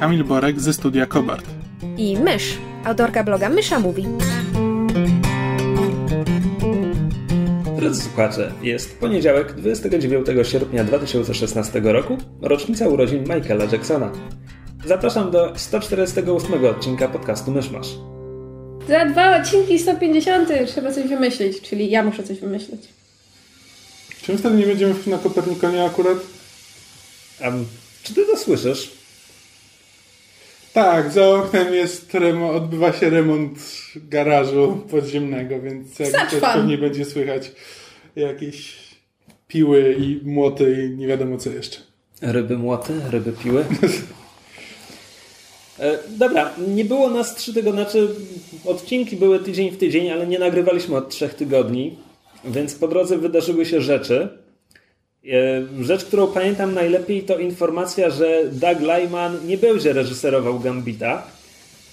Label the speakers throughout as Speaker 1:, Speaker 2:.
Speaker 1: Kamil Borek ze studia Kobart.
Speaker 2: i Mysz, autorka bloga Mysza Mówi.
Speaker 3: Drodzy słuchacze, jest poniedziałek, 29 sierpnia 2016 roku, rocznica urodzin Michaela Jacksona. Zapraszam do 148 odcinka podcastu Myszmasz.
Speaker 2: Za dwa odcinki 150 trzeba coś wymyślić, czyli ja muszę coś wymyślić.
Speaker 1: Czy my wtedy nie będziemy na Kopernikonie akurat?
Speaker 3: Um, czy ty to słyszysz?
Speaker 1: Tak, za oknem jest remo- odbywa się remont garażu podziemnego, więc też
Speaker 2: Zaczwam.
Speaker 1: pewnie będzie słychać jakieś piły i młoty i nie wiadomo co jeszcze.
Speaker 3: Ryby młoty, ryby piły. E, Dobra, nie było nas trzy tygodnie, znaczy odcinki były tydzień w tydzień, ale nie nagrywaliśmy od trzech tygodni, więc po drodze wydarzyły się rzeczy. Rzecz, którą pamiętam najlepiej to informacja, że Doug Lyman nie będzie reżyserował Gambita,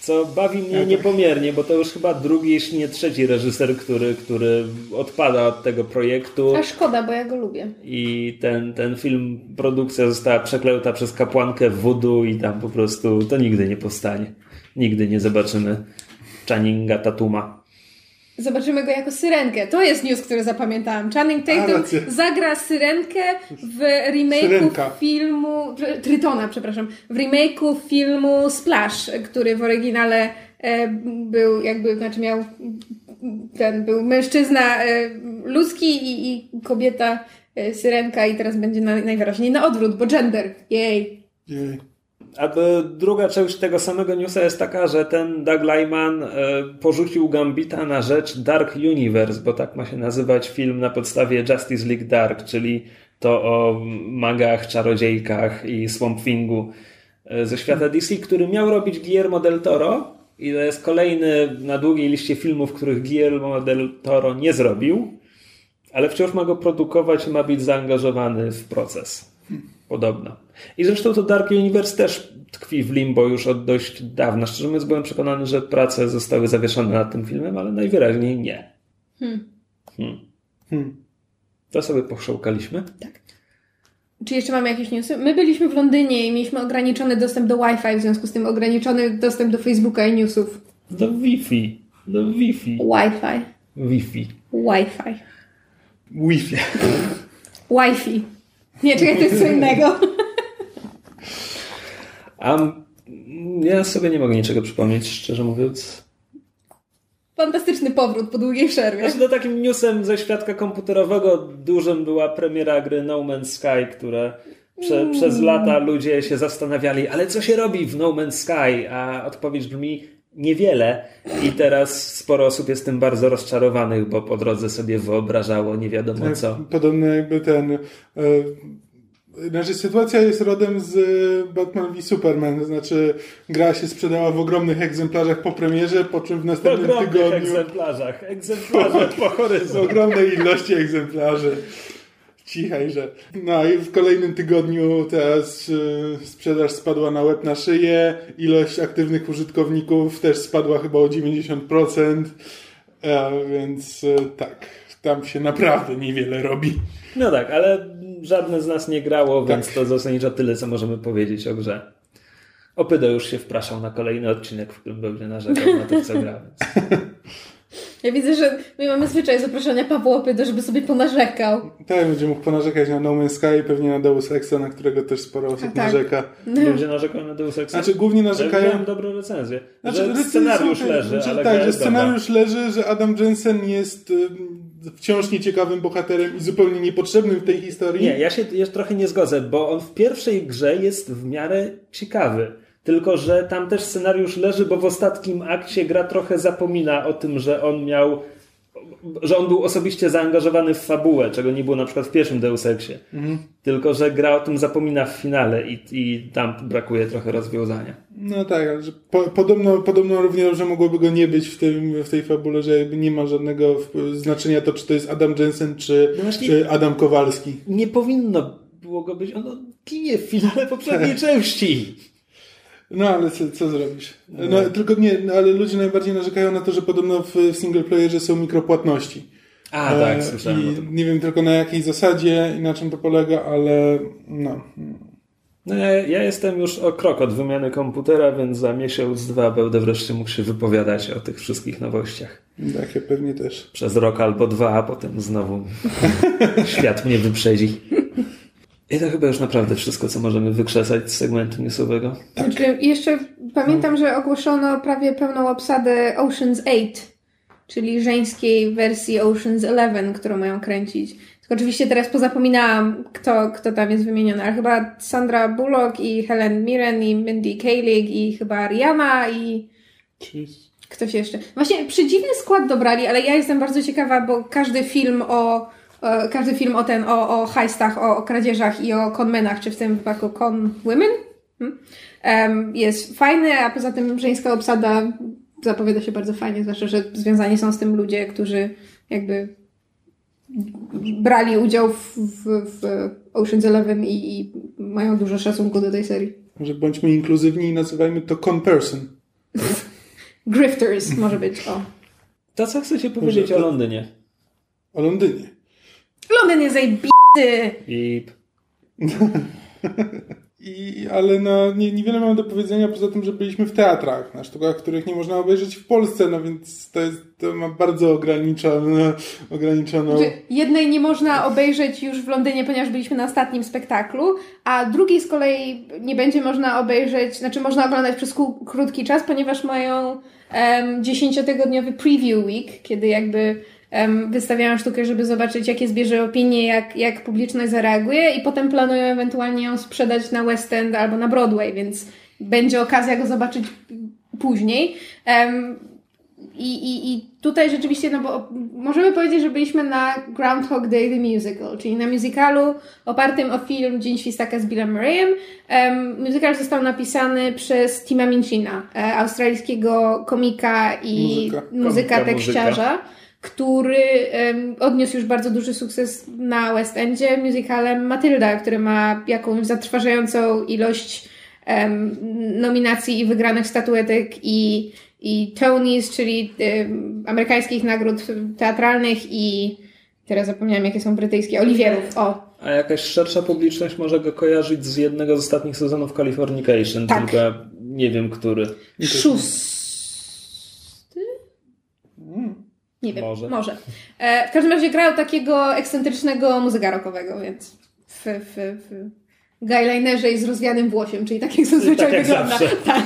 Speaker 3: co bawi mnie niepomiernie, bo to już chyba drugi, jeśli nie trzeci reżyser, który, który odpada od tego projektu.
Speaker 2: A szkoda, bo ja go lubię.
Speaker 3: I ten, ten film, produkcja została przeklęta przez kapłankę voodoo i tam po prostu to nigdy nie powstanie. Nigdy nie zobaczymy Channinga Tatuma.
Speaker 2: Zobaczymy go jako syrenkę. To jest news, który zapamiętałam. Channing
Speaker 1: A,
Speaker 2: Tatum
Speaker 1: racja.
Speaker 2: zagra syrenkę w remake'u filmu... Trytona, przepraszam. W remake'u filmu Splash, który w oryginale e, był jakby, znaczy miał ten, był mężczyzna e, ludzki i, i kobieta e, syrenka i teraz będzie na, najwyraźniej na odwrót, bo gender. Jej.
Speaker 1: Jej.
Speaker 3: A druga część tego samego newsa jest taka, że ten Doug Lyman e, porzucił Gambita na rzecz Dark Universe, bo tak ma się nazywać film na podstawie Justice League Dark, czyli to o magach, czarodziejkach i Swamp Thingu e, ze świata DC, który miał robić Guillermo del Toro i to jest kolejny na długiej liście filmów, których Guillermo del Toro nie zrobił, ale wciąż ma go produkować i ma być zaangażowany w proces. Podobno. I zresztą to Dark Universe też tkwi w limbo już od dość dawna. Szczerze mówiąc, byłem przekonany, że prace zostały zawieszone nad tym filmem, ale najwyraźniej nie.
Speaker 2: Hmm.
Speaker 3: Hmm.
Speaker 1: Hmm.
Speaker 3: To sobie pochrzałkaliśmy.
Speaker 2: Czy jeszcze mamy jakieś newsy? My byliśmy w Londynie i mieliśmy ograniczony dostęp do Wi-Fi, w związku z tym ograniczony dostęp do Facebooka i newsów.
Speaker 3: Do Wi-Fi. Do Wi-Fi.
Speaker 2: Wi-Fi.
Speaker 3: Wi-Fi.
Speaker 2: Wi-Fi.
Speaker 1: Wi-Fi.
Speaker 2: Wi-Fi. Nie, czekaj, to jest co innego.
Speaker 3: A ja sobie nie mogę niczego przypomnieć, szczerze mówiąc.
Speaker 2: Fantastyczny powrót po długiej przerwie.
Speaker 3: Znaczy, no takim newsem ze świadka komputerowego dużym była premiera gry No Man's Sky, które prze, przez lata ludzie się zastanawiali, ale co się robi w No Man's Sky? A odpowiedź brzmi niewiele. I teraz sporo osób jest tym bardzo rozczarowanych, bo po drodze sobie wyobrażało nie wiadomo
Speaker 1: Tak,
Speaker 3: co.
Speaker 1: Podobno jakby ten... E, znaczy sytuacja jest rodem z e, Batman v Superman, znaczy gra się sprzedała w ogromnych egzemplarzach po premierze, po czym w
Speaker 3: W
Speaker 1: następnym
Speaker 3: ogromnych
Speaker 1: tygodniu
Speaker 3: egzemplarzach. Egzemplarze po
Speaker 1: z
Speaker 3: horyzont.
Speaker 1: ogromnej ilości egzemplarzy. Cichaj, że. No i w kolejnym tygodniu teraz e, sprzedaż spadła na łeb na szyję, ilość aktywnych użytkowników też spadła chyba o 90%, e, więc e, tak, tam się naprawdę niewiele robi.
Speaker 3: No tak, ale żadne z nas nie grało, więc
Speaker 1: Tak.
Speaker 3: to zasadniczo tyle, co możemy powiedzieć o grze. Opydo już się wpraszał na kolejny odcinek, w którym będzie narzekał na to, co gra. Więc...
Speaker 2: Ja widzę, że my mamy zwyczaj zaproszenia Pawła Opydo, żeby sobie ponarzekał.
Speaker 1: Tak, będzie mógł ponarzekać na No Man's Sky i pewnie na Deus Exa, na którego też sporo osób
Speaker 2: tak.
Speaker 1: narzeka.
Speaker 3: Ludzie narzekają na Deus Exa.
Speaker 1: Znaczy głównie
Speaker 3: Ja
Speaker 1: narzekają...
Speaker 3: widziałem dobre recenzje.
Speaker 1: Znaczy,
Speaker 3: że scenariusz
Speaker 1: są-
Speaker 3: leży,
Speaker 1: znaczy,
Speaker 3: ale
Speaker 1: Tak, że scenariusz leży, że Adam Jensen jest ym, wciąż nieciekawym bohaterem i zupełnie niepotrzebnym w tej historii.
Speaker 3: Nie, ja się ja trochę nie zgodzę, bo on w pierwszej grze jest w miarę ciekawy. Tylko, że tam też scenariusz leży, bo w ostatnim akcie gra trochę zapomina o tym, że on miał że on był osobiście zaangażowany w fabułę, czego nie było na przykład w pierwszym Deus Exie. Mhm. Tylko, że gra o tym zapomina w finale i, i tam brakuje trochę rozwiązania.
Speaker 1: No tak, ale po, podobno, podobno równie dobrze mogłoby go nie być w, tym, w tej fabule, że jakby nie ma żadnego znaczenia to, czy to jest Adam Jensen, czy, no czy Adam Kowalski.
Speaker 3: Nie powinno było go być. On ginie w finale poprzedniej części.
Speaker 1: No ale co, co zrobisz? No, no, tylko nie, no, ale ludzie najbardziej narzekają na to, że podobno w, w single playerze są mikropłatności.
Speaker 3: A, e, tak, słyszałem.
Speaker 1: I nie wiem tylko na jakiej zasadzie i na czym to polega, ale no.
Speaker 3: No ja, ja, jestem już o krok od wymiany komputera, więc za miesiąc, dwa będę wreszcie mógł się wypowiadać o tych wszystkich nowościach.
Speaker 1: Tak, ja pewnie też.
Speaker 3: Przez rok albo dwa, a potem znowu świat mnie wyprzedzi. I to chyba już naprawdę wszystko, co możemy wykrzesać z segmentu newsowego.
Speaker 2: Tak. Znaczy, jeszcze pamiętam, że ogłoszono prawie pełną obsadę Ocean's 8, czyli żeńskiej wersji Ocean's 11, którą mają kręcić. Tylko oczywiście teraz pozapominałam, kto, kto tam jest wymieniony, ale chyba Sandra Bullock i Helen Mirren i Mindy Kaling i chyba Rihanna i... Jeez. Ktoś jeszcze. Właśnie przedziwny skład dobrali, ale ja jestem bardzo ciekawa, bo każdy film o E, każdy film o ten, o, o heistach, o, o kradzieżach i o conmenach, czy w tym wypadku con women, hmm? jest fajny, a poza tym żeńska obsada zapowiada się bardzo fajnie, zwłaszcza, że związani są z tym ludzie, którzy jakby brali udział w, w, w Ocean's Eleven i, i mają dużo szacunku do tej serii.
Speaker 1: Może bądźmy inkluzywni i nazywajmy to con person.
Speaker 2: Grifters może być, o.
Speaker 3: To co chcecie powiedzieć o Londynie?
Speaker 1: O Londynie.
Speaker 2: Londyn jest zajebisty.
Speaker 3: Beep.
Speaker 1: I, ale no, nie, niewiele mam do powiedzenia poza tym, że byliśmy w teatrach, na sztukach, których nie można obejrzeć w Polsce, no więc to, jest, to ma bardzo ograniczoną... ograniczoną... Znaczy,
Speaker 2: jednej nie można obejrzeć już w Londynie, ponieważ byliśmy na ostatnim spektaklu, a drugiej z kolei nie będzie można obejrzeć, znaczy można oglądać przez krótki czas, ponieważ mają dziesięciotygodniowy um, preview week, kiedy jakby wystawiają sztukę, żeby zobaczyć, jakie zbierze opinie, jak, jak publiczność zareaguje i potem planują ewentualnie ją sprzedać na West End albo na Broadway, więc będzie okazja go zobaczyć później. I, i, I tutaj rzeczywiście, no bo możemy powiedzieć, że byliśmy na Groundhog Day The Musical, czyli na musicalu opartym o film Dzień Świstaka z Billem Murrayem. Um, musical został napisany przez Tima Minchina, e, australijskiego komika i muzyka, muzyka tekściarza. Muzyka który um, odniósł już bardzo duży sukces na West Endzie musicalem Matylda, który ma jakąś zatrważającą ilość um, nominacji i wygranych statuetek i, i Tonys, czyli um, amerykańskich nagród teatralnych i teraz zapomniałam jakie są brytyjskie, Oliwierów, o.
Speaker 3: A jakaś szersza publiczność może go kojarzyć z jednego z ostatnich sezonów Californication, tak. tylko nie wiem który.
Speaker 2: Szósty? Mm. Nie wiem, może. może. E, w każdym razie grał takiego ekscentrycznego muzyka rockowego, więc w, w, w guylinerze i z rozwianym włosiem, czyli tak jak zazwyczaj tak wygląda. Tak.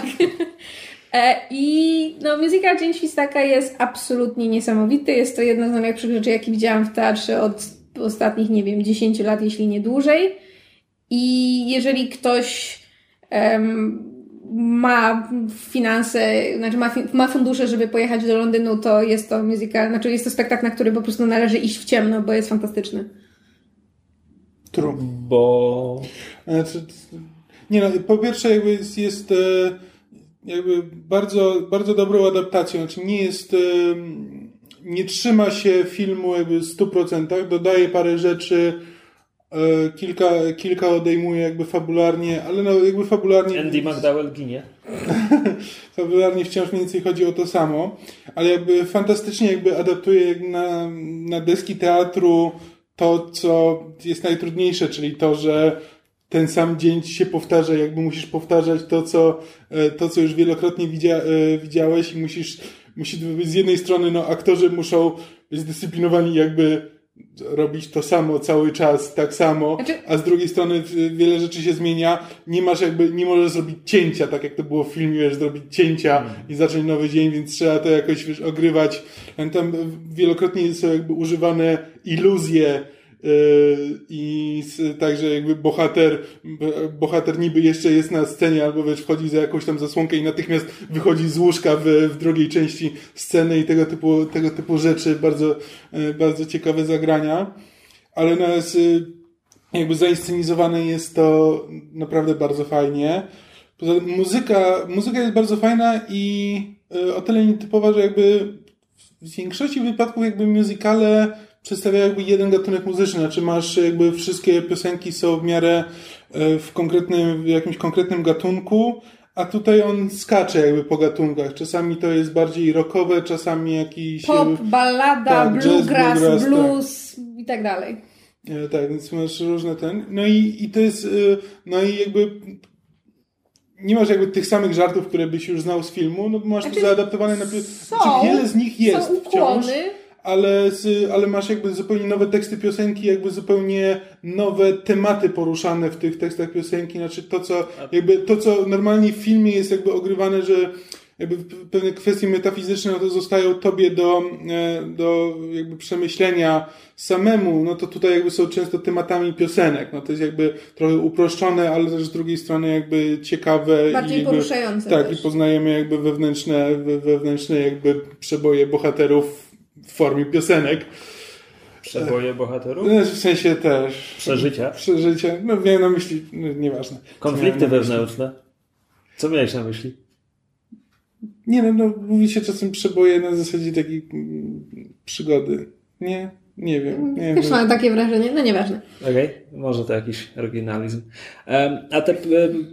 Speaker 2: E, I no, musical Dzień Świstaka jest absolutnie niesamowity. Jest to jedna z najlepszych rzeczy, jakie widziałam w teatrze od ostatnich, nie wiem, 10 lat, jeśli nie dłużej. I jeżeli ktoś ma finanse, znaczy ma, ma fundusze, żeby pojechać do Londynu, to jest to musical, znaczy jest to spektakl, na który po prostu należy iść w ciemno, bo jest fantastyczny.
Speaker 1: True.
Speaker 3: Bo...
Speaker 1: Znaczy, nie no, po pierwsze jakby jest, jest e, jakby bardzo, bardzo dobrą adaptacją, znaczy nie jest e, nie trzyma się filmu jakby w 100%, dodaje parę rzeczy, E, kilka, kilka odejmuje jakby fabularnie, ale no jakby fabularnie...
Speaker 3: Andy McDowell ginie.
Speaker 1: fabularnie wciąż mniej więcej chodzi o to samo, ale jakby fantastycznie jakby adaptuje na, na deski teatru to, co jest najtrudniejsze, czyli to, że ten sam dzień ci się powtarza, jakby musisz powtarzać to, co, e, to, co już wielokrotnie widzia, e, widziałeś i musisz, musi być z jednej strony, no aktorzy muszą być zdyscyplinowani jakby robić to samo cały czas, tak samo, znaczy... a z drugiej strony wiele rzeczy się zmienia. Nie masz jakby, nie możesz zrobić cięcia, tak jak to było w filmie, wiesz, zrobić cięcia mm. i zacząć nowy dzień, więc trzeba to jakoś, wiesz, ogrywać. Tam wielokrotnie są jakby używane iluzje i także jakby bohater, bohater niby jeszcze jest na scenie albo wiesz, wchodzi za jakąś tam zasłonkę i natychmiast wychodzi z łóżka w, w drugiej części sceny i tego typu, tego typu rzeczy, bardzo, bardzo ciekawe zagrania. Ale nas jakby zainscenizowane jest to naprawdę bardzo fajnie. Poza tym muzyka, muzyka jest bardzo fajna i o tyle nietypowa, że jakby w większości wypadków jakby muzykale przedstawia jakby jeden gatunek muzyczny, znaczy masz jakby wszystkie piosenki są w miarę e, w konkretnym, w jakimś konkretnym gatunku, a tutaj on skacze jakby po gatunkach. Czasami to jest bardziej rockowe, czasami jakiś...
Speaker 2: Pop, ballada, tak, bluegrass, blues, blues tak. i tak dalej.
Speaker 1: E, tak, więc masz różne ten. No i, i to jest, e, no i jakby nie masz jakby tych samych żartów, które byś już znał z filmu, no bo masz znaczy, to zaadaptowane na... Są, znaczy wiele z nich jest są ukłony, wciąż ale, z, ale masz jakby zupełnie nowe teksty piosenki, jakby zupełnie nowe tematy poruszane w tych tekstach piosenki, znaczy to co, jakby to co normalnie w filmie jest jakby ogrywane, że jakby pewne kwestie metafizyczne no to zostają tobie do, e, do jakby przemyślenia samemu, no to tutaj jakby są często tematami piosenek, no to jest jakby trochę uproszczone, ale też z drugiej strony jakby ciekawe.
Speaker 2: Bardziej
Speaker 1: i jakby,
Speaker 2: poruszające.
Speaker 1: Tak, też. i poznajemy jakby wewnętrzne, wewnętrzne jakby przeboje bohaterów w formie piosenek.
Speaker 3: Przeboje bohaterów?
Speaker 1: No, w sensie też.
Speaker 3: Przeżycia?
Speaker 1: Przeżycia. No miałem na myśli, no, nieważne.
Speaker 3: Konflikty wewnętrzne. Co miałeś na myśli?
Speaker 1: Nie no, no, mówi się czasem przeboje na zasadzie takiej mm, przygody. Nie? Nie wiem. Nie
Speaker 2: Też mam takie wrażenie, no nieważne.
Speaker 3: Okej, okay. może to jakiś oryginalizm. Um, a te um,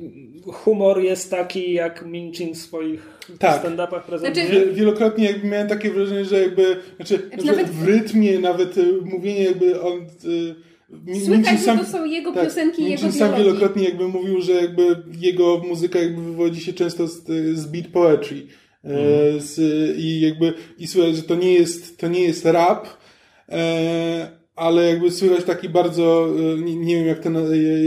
Speaker 3: humor jest taki, jak Minchin w swoich tak. stand-upach prezentuje?
Speaker 1: Znaczy, wielokrotnie jakby miałem takie wrażenie, że jakby, znaczy, znaczy nawet... w rytmie nawet y, mówienie jakby on... Y,
Speaker 2: Słychać, sam, że to są jego tak, piosenki i jego
Speaker 1: sam wielokrotnie jakby mówił, że jakby jego muzyka jakby wywodzi się często z, z beat poetry. E, mhm. Z, I jakby i słychać, że to nie jest, to nie jest rap, e, ale jakby słychać taki bardzo, e, nie, nie, wiem jak to,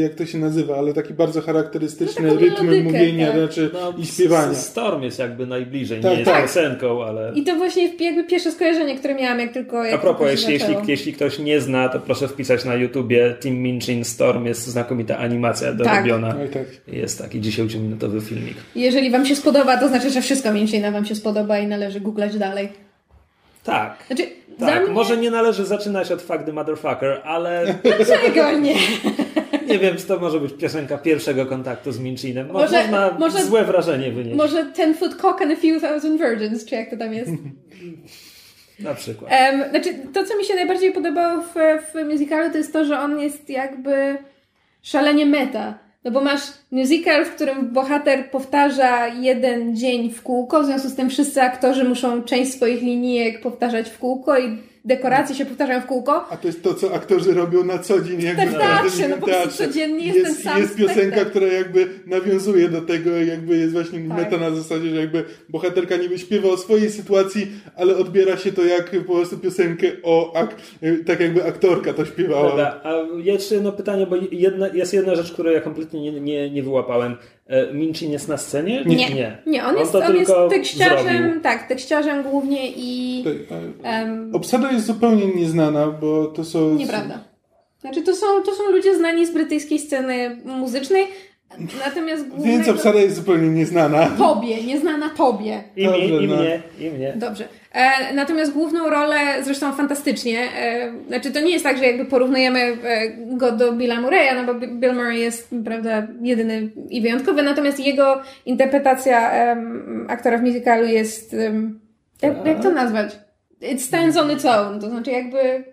Speaker 1: jak to się nazywa, ale taki bardzo charakterystyczny no, rytm melodykę, mówienia tak. znaczy, no, i śpiewania.
Speaker 3: Storm jest jakby najbliżej, tak, nie jest tak. piosenką, ale...
Speaker 2: I to właśnie jakby pierwsze skojarzenie, które miałam, jak tylko... Jak
Speaker 3: A propos, jeśli, jeśli, jeśli, ktoś nie zna, to proszę wpisać na YouTubie Tim Minchin Storm, jest znakomita animacja dorobiona. Tak. tak. Jest taki 10-minutowy filmik.
Speaker 2: Jeżeli wam się spodoba, to znaczy, że wszystko Minchina wam się spodoba i należy googlać dalej.
Speaker 3: Tak.
Speaker 2: Znaczy,
Speaker 3: tak, mnie... może nie należy zaczynać od Fuck the Motherfucker, ale...
Speaker 2: Dlaczego nie?
Speaker 3: nie wiem, czy to może być piosenka pierwszego kontaktu z Minchinem. Mo może, można może, złe wrażenie wynieść.
Speaker 2: Może Ten Foot Cock and a Few Thousand Virgins, czy jak to tam jest?
Speaker 3: Na przykład.
Speaker 2: Um, znaczy, to, co mi się najbardziej podobało w, w musicalu, to jest to, że on jest jakby szalenie meta. No bo masz musical, w którym bohater powtarza jeden dzień w kółko, w związku z tym wszyscy aktorzy muszą część swoich linijek powtarzać w kółko i dekoracje się powtarzają w kółko.
Speaker 1: A to jest to, co aktorzy robią na co dzień.
Speaker 2: Jakby tak, teatrze, no po prostu codziennie jest, jest ten sam
Speaker 1: Jest piosenka, spektakl. która jakby nawiązuje do tego, jakby jest właśnie tak. meta na zasadzie, że jakby bohaterka niby śpiewa o swojej sytuacji, ale odbiera się to jak po prostu piosenkę o, ak tak jakby aktorka to śpiewała.
Speaker 3: Dobra, a jeszcze jedno pytanie, bo jedna, jest jedna rzecz, którą ja kompletnie nie, nie, nie wyłapałem. E, Minchin jest na scenie?
Speaker 2: Nie. Nie, nie on, jest, on, on jest tekściarzem, zrobił. tak, tekściarzem głównie i...
Speaker 1: Um, Obsada jest zupełnie nieznana, bo to są...
Speaker 2: Nieprawda. Znaczy to są, to są ludzie znani z brytyjskiej sceny muzycznej, Natomiast głównego...
Speaker 1: Więc obsada jest zupełnie nieznana.
Speaker 2: Tobie, nieznana tobie.
Speaker 3: I, Dobrze, mi, i no. mnie, i mnie.
Speaker 2: Dobrze. E, natomiast główną rolę, zresztą fantastycznie, e, znaczy to nie jest tak, że jakby porównujemy e, go do Billa Murray'a, no bo Bill Murray jest, prawda, jedyny i wyjątkowy, natomiast jego interpretacja aktora w musicalu jest, jak, jak to nazwać? It stands on its own, to znaczy jakby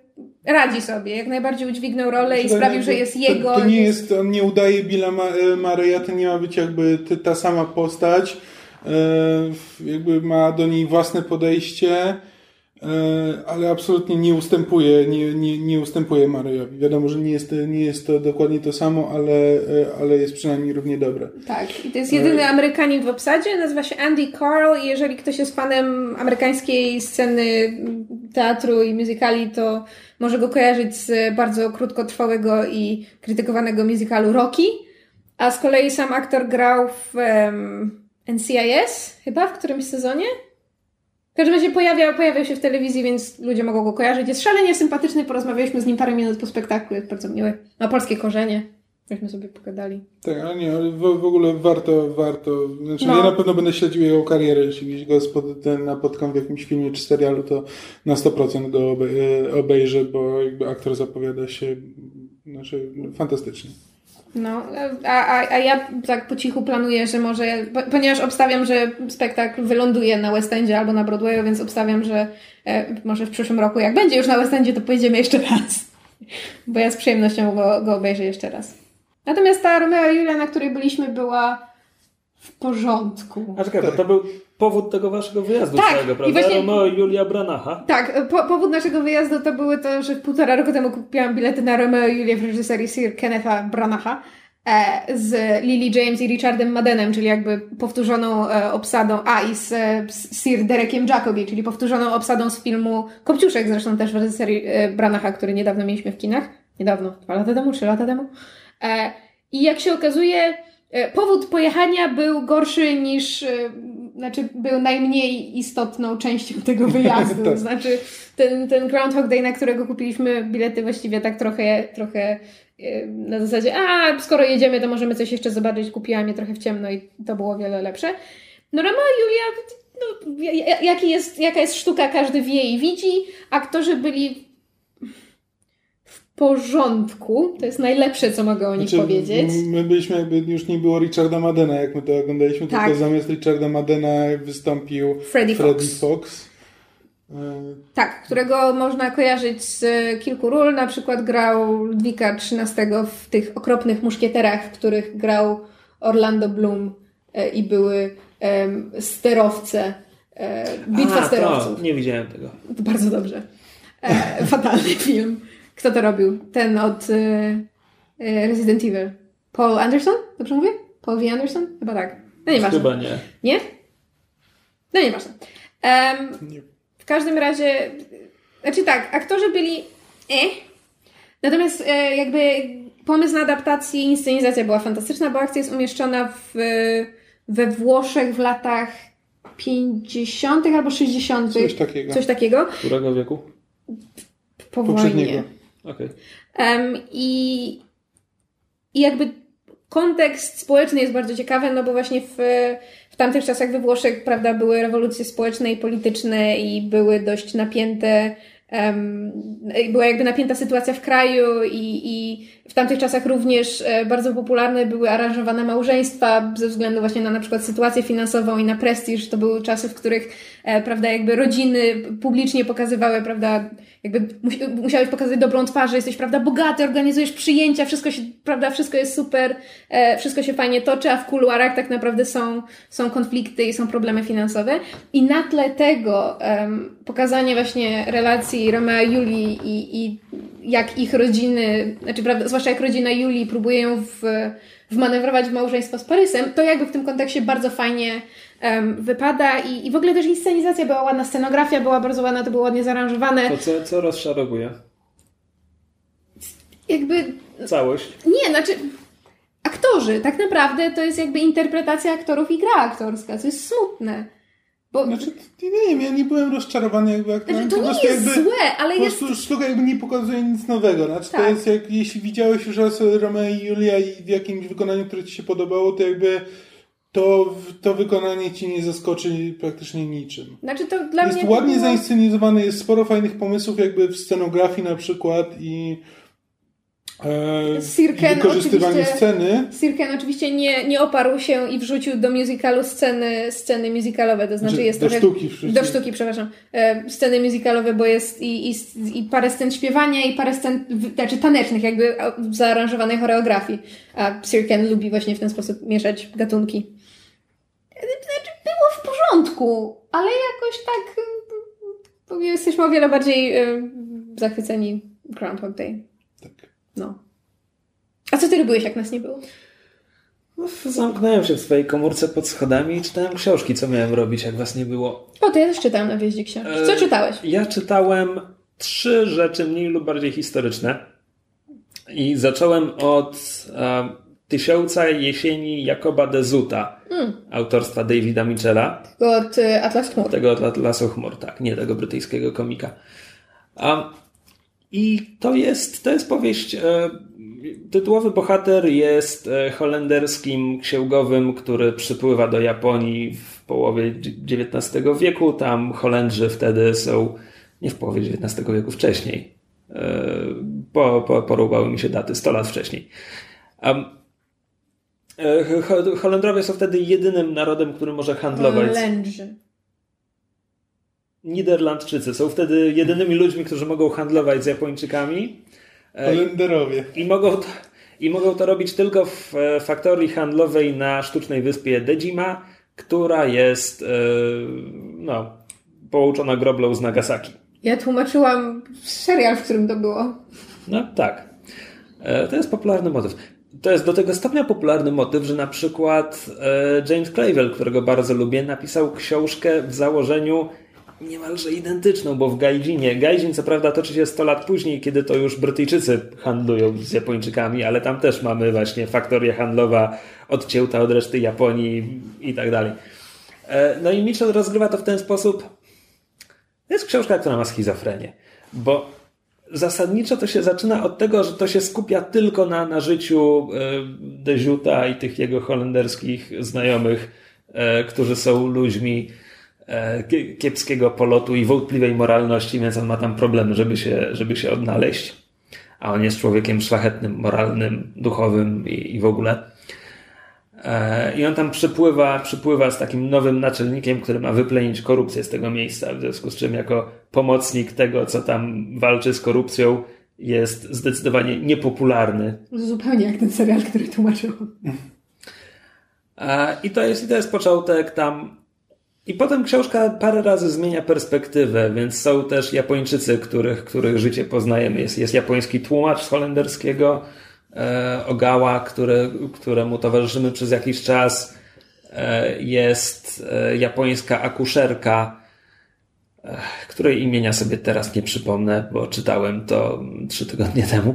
Speaker 2: radzi sobie, jak najbardziej udźwignął rolę i sprawił, że jest jego.
Speaker 1: To, to nie jest, on nie udaje Billa Mareya, to nie ma być jakby ta sama postać, jakby ma do niej własne podejście E, ale absolutnie nie ustępuje, nie, nie, nie ustępuje Marejowi. Wiadomo, że nie jest, nie jest to dokładnie to samo, ale, e, ale jest przynajmniej równie dobre.
Speaker 2: Tak, i to jest jedyny e, Amerykanin w obsadzie, nazywa się Andy Carl i jeżeli ktoś jest fanem amerykańskiej sceny teatru i musicali, to może go kojarzyć z bardzo krótkotrwałego i krytykowanego musicalu Rocky, a z kolei sam aktor grał w um, NCIS chyba w którymś sezonie W każdym razie pojawiał, pojawiał się w telewizji, więc ludzie mogą go kojarzyć. Jest szalenie sympatyczny, porozmawialiśmy z nim parę minut po spektaklu, jest bardzo miły. Ma polskie korzenie. Myśmy sobie pogadali.
Speaker 1: Tak, ale nie, ale w, w ogóle warto, warto. Znaczy,
Speaker 2: No.
Speaker 1: ja na pewno będę śledził jego karierę. Jeśli gdzieś go spod, ten, napotkam w jakimś filmie czy serialu, to na 100% go e, obejrzę, bo jakby aktor zapowiada się znaczy, fantastycznie.
Speaker 2: No, a, a, a ja tak po cichu planuję, że może, po- ponieważ obstawiam, że spektakl wyląduje na West Endzie albo na Broadwayu, więc obstawiam, że e, może w przyszłym roku, jak będzie już na West Endzie, to pojedziemy jeszcze raz. Bo ja z przyjemnością go, go obejrzę jeszcze raz. Natomiast ta Romeo i Julia, na której byliśmy, była w porządku.
Speaker 3: A czekaj, to był powód tego waszego wyjazdu
Speaker 2: Tak,
Speaker 3: całego,
Speaker 2: i
Speaker 3: prawda?
Speaker 2: właśnie-
Speaker 3: Romeo i Julia Branacha.
Speaker 2: Tak, po, powód naszego wyjazdu to były to, że półtora roku temu kupiłam bilety na Romeo i Julię w reżyserii Sir Kennetha Branacha e, z Lily James i Richardem Maddenem, czyli jakby powtórzoną e, obsadą, a i z, e, z Sir Derekiem Jacobi, czyli powtórzoną obsadą z filmu Kopciuszek, zresztą też w reżyserii e, Branacha, który niedawno mieliśmy w kinach. Niedawno, dwa lata temu, trzy lata temu. E, I jak się okazuje, e, powód pojechania był gorszy niż, e, znaczy był najmniej istotną częścią tego wyjazdu.
Speaker 1: Tak.
Speaker 2: Znaczy ten, ten Groundhog Day, na którego kupiliśmy bilety właściwie tak trochę, trochę na zasadzie, a skoro jedziemy, to możemy coś jeszcze zobaczyć. Kupiłam je trochę w ciemno i to było wiele lepsze. No i Julia, no, ja- ja- jaki jest, jaka jest sztuka, każdy wie i widzi. Aktorzy byli porządku. To jest najlepsze, co mogę o nich
Speaker 1: Znaczy,
Speaker 2: powiedzieć.
Speaker 1: My byliśmy jakby, już nie było Richarda Maddena, jak my to oglądaliśmy,
Speaker 2: Tak.
Speaker 1: tylko zamiast Richarda Maddena wystąpił
Speaker 2: Freddie
Speaker 1: Freddie
Speaker 2: Fox.
Speaker 1: Fox. E,
Speaker 2: Tak, którego można kojarzyć z e, kilku ról. Na przykład grał Ludwika XIII w tych okropnych muszkieterach, w których grał Orlando Bloom e, i były sterowce. Bitwa
Speaker 3: A,
Speaker 2: sterowców.
Speaker 3: To, nie widziałem tego.
Speaker 2: To bardzo dobrze. Fatalny film. Kto to robił? Ten od e, Resident Evil. Paul Anderson? Dobrze mówię? Paul V. Anderson? Chyba tak. No nieważne.
Speaker 3: Chyba nie.
Speaker 2: Nie? No nieważne. Em,
Speaker 1: nie.
Speaker 2: w każdym razie, znaczy tak, aktorzy byli eh. Natomiast e, jakby pomysł na adaptacji, inscenizacja była fantastyczna, bo akcja jest umieszczona w, we Włoszech w latach 50. albo 60.
Speaker 1: Coś takiego.
Speaker 2: Coś takiego.
Speaker 3: Którego wieku?
Speaker 2: Po
Speaker 1: Poprzedniego.
Speaker 2: wojnie.
Speaker 3: Okej.
Speaker 2: Em, i, I jakby kontekst społeczny jest bardzo ciekawy, no bo właśnie w, w tamtych czasach we Włoszech, prawda, były rewolucje społeczne i polityczne i były dość napięte, em, była jakby napięta sytuacja w kraju i, i w tamtych czasach również e, bardzo popularne były aranżowane małżeństwa ze względu właśnie na na przykład sytuację finansową i na prestiż. To były czasy, w których, e, prawda, jakby rodziny publicznie pokazywały, prawda, jakby musi- musiałeś pokazać dobrą twarz, że jesteś, prawda, bogaty, organizujesz przyjęcia, wszystko się, prawda, wszystko jest super, e, wszystko się fajnie toczy, a w kuluarach tak naprawdę są, są konflikty i są problemy finansowe. I na tle tego em, pokazanie właśnie relacji Romea i Julii i, i jak ich rodziny, znaczy, prawda, zwłaszcza jak rodzina Julii próbuje ją w, wmanewrować w małżeństwo z Parysem, to jakby w tym kontekście bardzo fajnie em, wypada i, i w ogóle też inscenizacja była ładna, scenografia była bardzo ładna, to było ładnie zaaranżowane.
Speaker 3: To co, co rozczarowuje?
Speaker 2: Jakby
Speaker 3: Całość.
Speaker 2: Nie, znaczy aktorzy, tak naprawdę to jest jakby interpretacja aktorów i gra aktorska, co jest smutne. Bo
Speaker 1: Znaczy, nie wiem, ja nie byłem rozczarowany jakby aktorem.
Speaker 2: znaczy, to
Speaker 1: po
Speaker 2: nie jest
Speaker 1: jakby,
Speaker 2: złe, ale
Speaker 1: Po
Speaker 2: jest...
Speaker 1: prostu sztuka jakby nie pokazuje nic nowego. Znaczy, to
Speaker 2: Tak.
Speaker 1: jest jak, jeśli widziałeś już raz Romeo i Julia i w jakimś wykonaniu, które ci się podobało, to jakby to, to wykonanie ci nie zaskoczy praktycznie niczym.
Speaker 2: Znaczy to dla
Speaker 1: jest
Speaker 2: mnie...
Speaker 1: ładnie
Speaker 2: było...
Speaker 1: zainscenizowane, jest sporo fajnych pomysłów jakby w scenografii na przykład i, e,
Speaker 2: Sirken
Speaker 1: wykorzystywaniu sceny.
Speaker 2: Sirken oczywiście nie, nie oparł się i wrzucił do musicalu sceny, sceny musicalowe, to znaczy
Speaker 1: Znaczy,
Speaker 2: jest
Speaker 1: do
Speaker 2: trochę...
Speaker 1: sztuki.
Speaker 2: Do sztuki, przepraszam. E, sceny musicalowe, bo jest i, i, i parę scen śpiewania i parę scen, znaczy tanecznych, jakby zaaranżowanej choreografii. A Sirken lubi właśnie w ten sposób mieszać gatunki. Znaczy, było w porządku, ale jakoś tak e, jesteśmy o wiele bardziej e, zachwyceni Groundhog Day.
Speaker 1: Tak.
Speaker 2: No. A co ty robiłeś, jak nas nie było?
Speaker 3: No, zamknąłem się w swojej komórce pod schodami i czytałem książki, co miałem robić, jak was nie było.
Speaker 2: O, to ja też czytałem na wjeździe książki. Co
Speaker 3: E,
Speaker 2: czytałeś?
Speaker 3: Ja czytałem trzy rzeczy mniej lub bardziej historyczne. I zacząłem od Tysiąca jesieni Jakoba Dezuta, autorstwa Davida Mitchella.
Speaker 2: Tego od y, Atlas Chmur.
Speaker 3: Tego od Atlasu Chmur, tak, nie tego brytyjskiego komika. I to jest, to jest powieść. E, tytułowy bohater jest e, holenderskim księgowym, który przypływa do Japonii w połowie XIX wieku. Tam Holendrzy wtedy są, nie w połowie XIX wieku, wcześniej. E, po, po, porównały mi się daty, 100 lat wcześniej. Holendrowie są wtedy jedynym narodem, który może handlować.
Speaker 2: Lędrzy.
Speaker 3: Niderlandczycy są wtedy jedynymi ludźmi, którzy mogą handlować z Japończykami e,
Speaker 1: Holenderowie.
Speaker 3: i mogą to, i mogą to robić tylko w e, faktorii handlowej na sztucznej wyspie Dejima, która jest e, no, połączona groblą z Nagasaki.
Speaker 2: Ja tłumaczyłam serial, w którym to było.
Speaker 3: No tak. E, To jest popularny motyw. To jest do tego stopnia popularny motyw, że na przykład e, James Clavell, którego bardzo lubię, napisał książkę w założeniu niemalże identyczną, bo w Gaijinie. Gaijin co prawda toczy się 100 lat później, kiedy to już Brytyjczycy handlują z Japończykami, ale tam też mamy właśnie faktoria handlowa odcięta od reszty Japonii i tak dalej. E, No i Mitchell rozgrywa to w ten sposób. To jest książka, która ma schizofrenię, bo zasadniczo to się zaczyna od tego, że to się skupia tylko na, na życiu e, Deziuta i tych jego holenderskich znajomych, e, którzy są ludźmi e, kie- kiepskiego polotu i wątpliwej moralności, więc on ma tam problemy, żeby się, żeby się odnaleźć. A on jest człowiekiem szlachetnym, moralnym, duchowym i, i w ogóle. E, I on tam przypływa, przypływa z takim nowym naczelnikiem, który ma wyplenić korupcję z tego miejsca, w związku z czym jako pomocnik tego, co tam walczy z korupcją, jest zdecydowanie niepopularny.
Speaker 2: Zupełnie jak ten serial, który tłumaczyłam.
Speaker 3: E, I to jest, i to jest początek tam. I potem książka parę razy zmienia perspektywę, więc są też Japończycy, których, których życie poznajemy. Jest, jest japoński tłumacz z holenderskiego, e, Ogawa, który, któremu towarzyszymy przez jakiś czas. E, jest e, japońska akuszerka, której imienia sobie teraz nie przypomnę, bo czytałem to trzy tygodnie temu.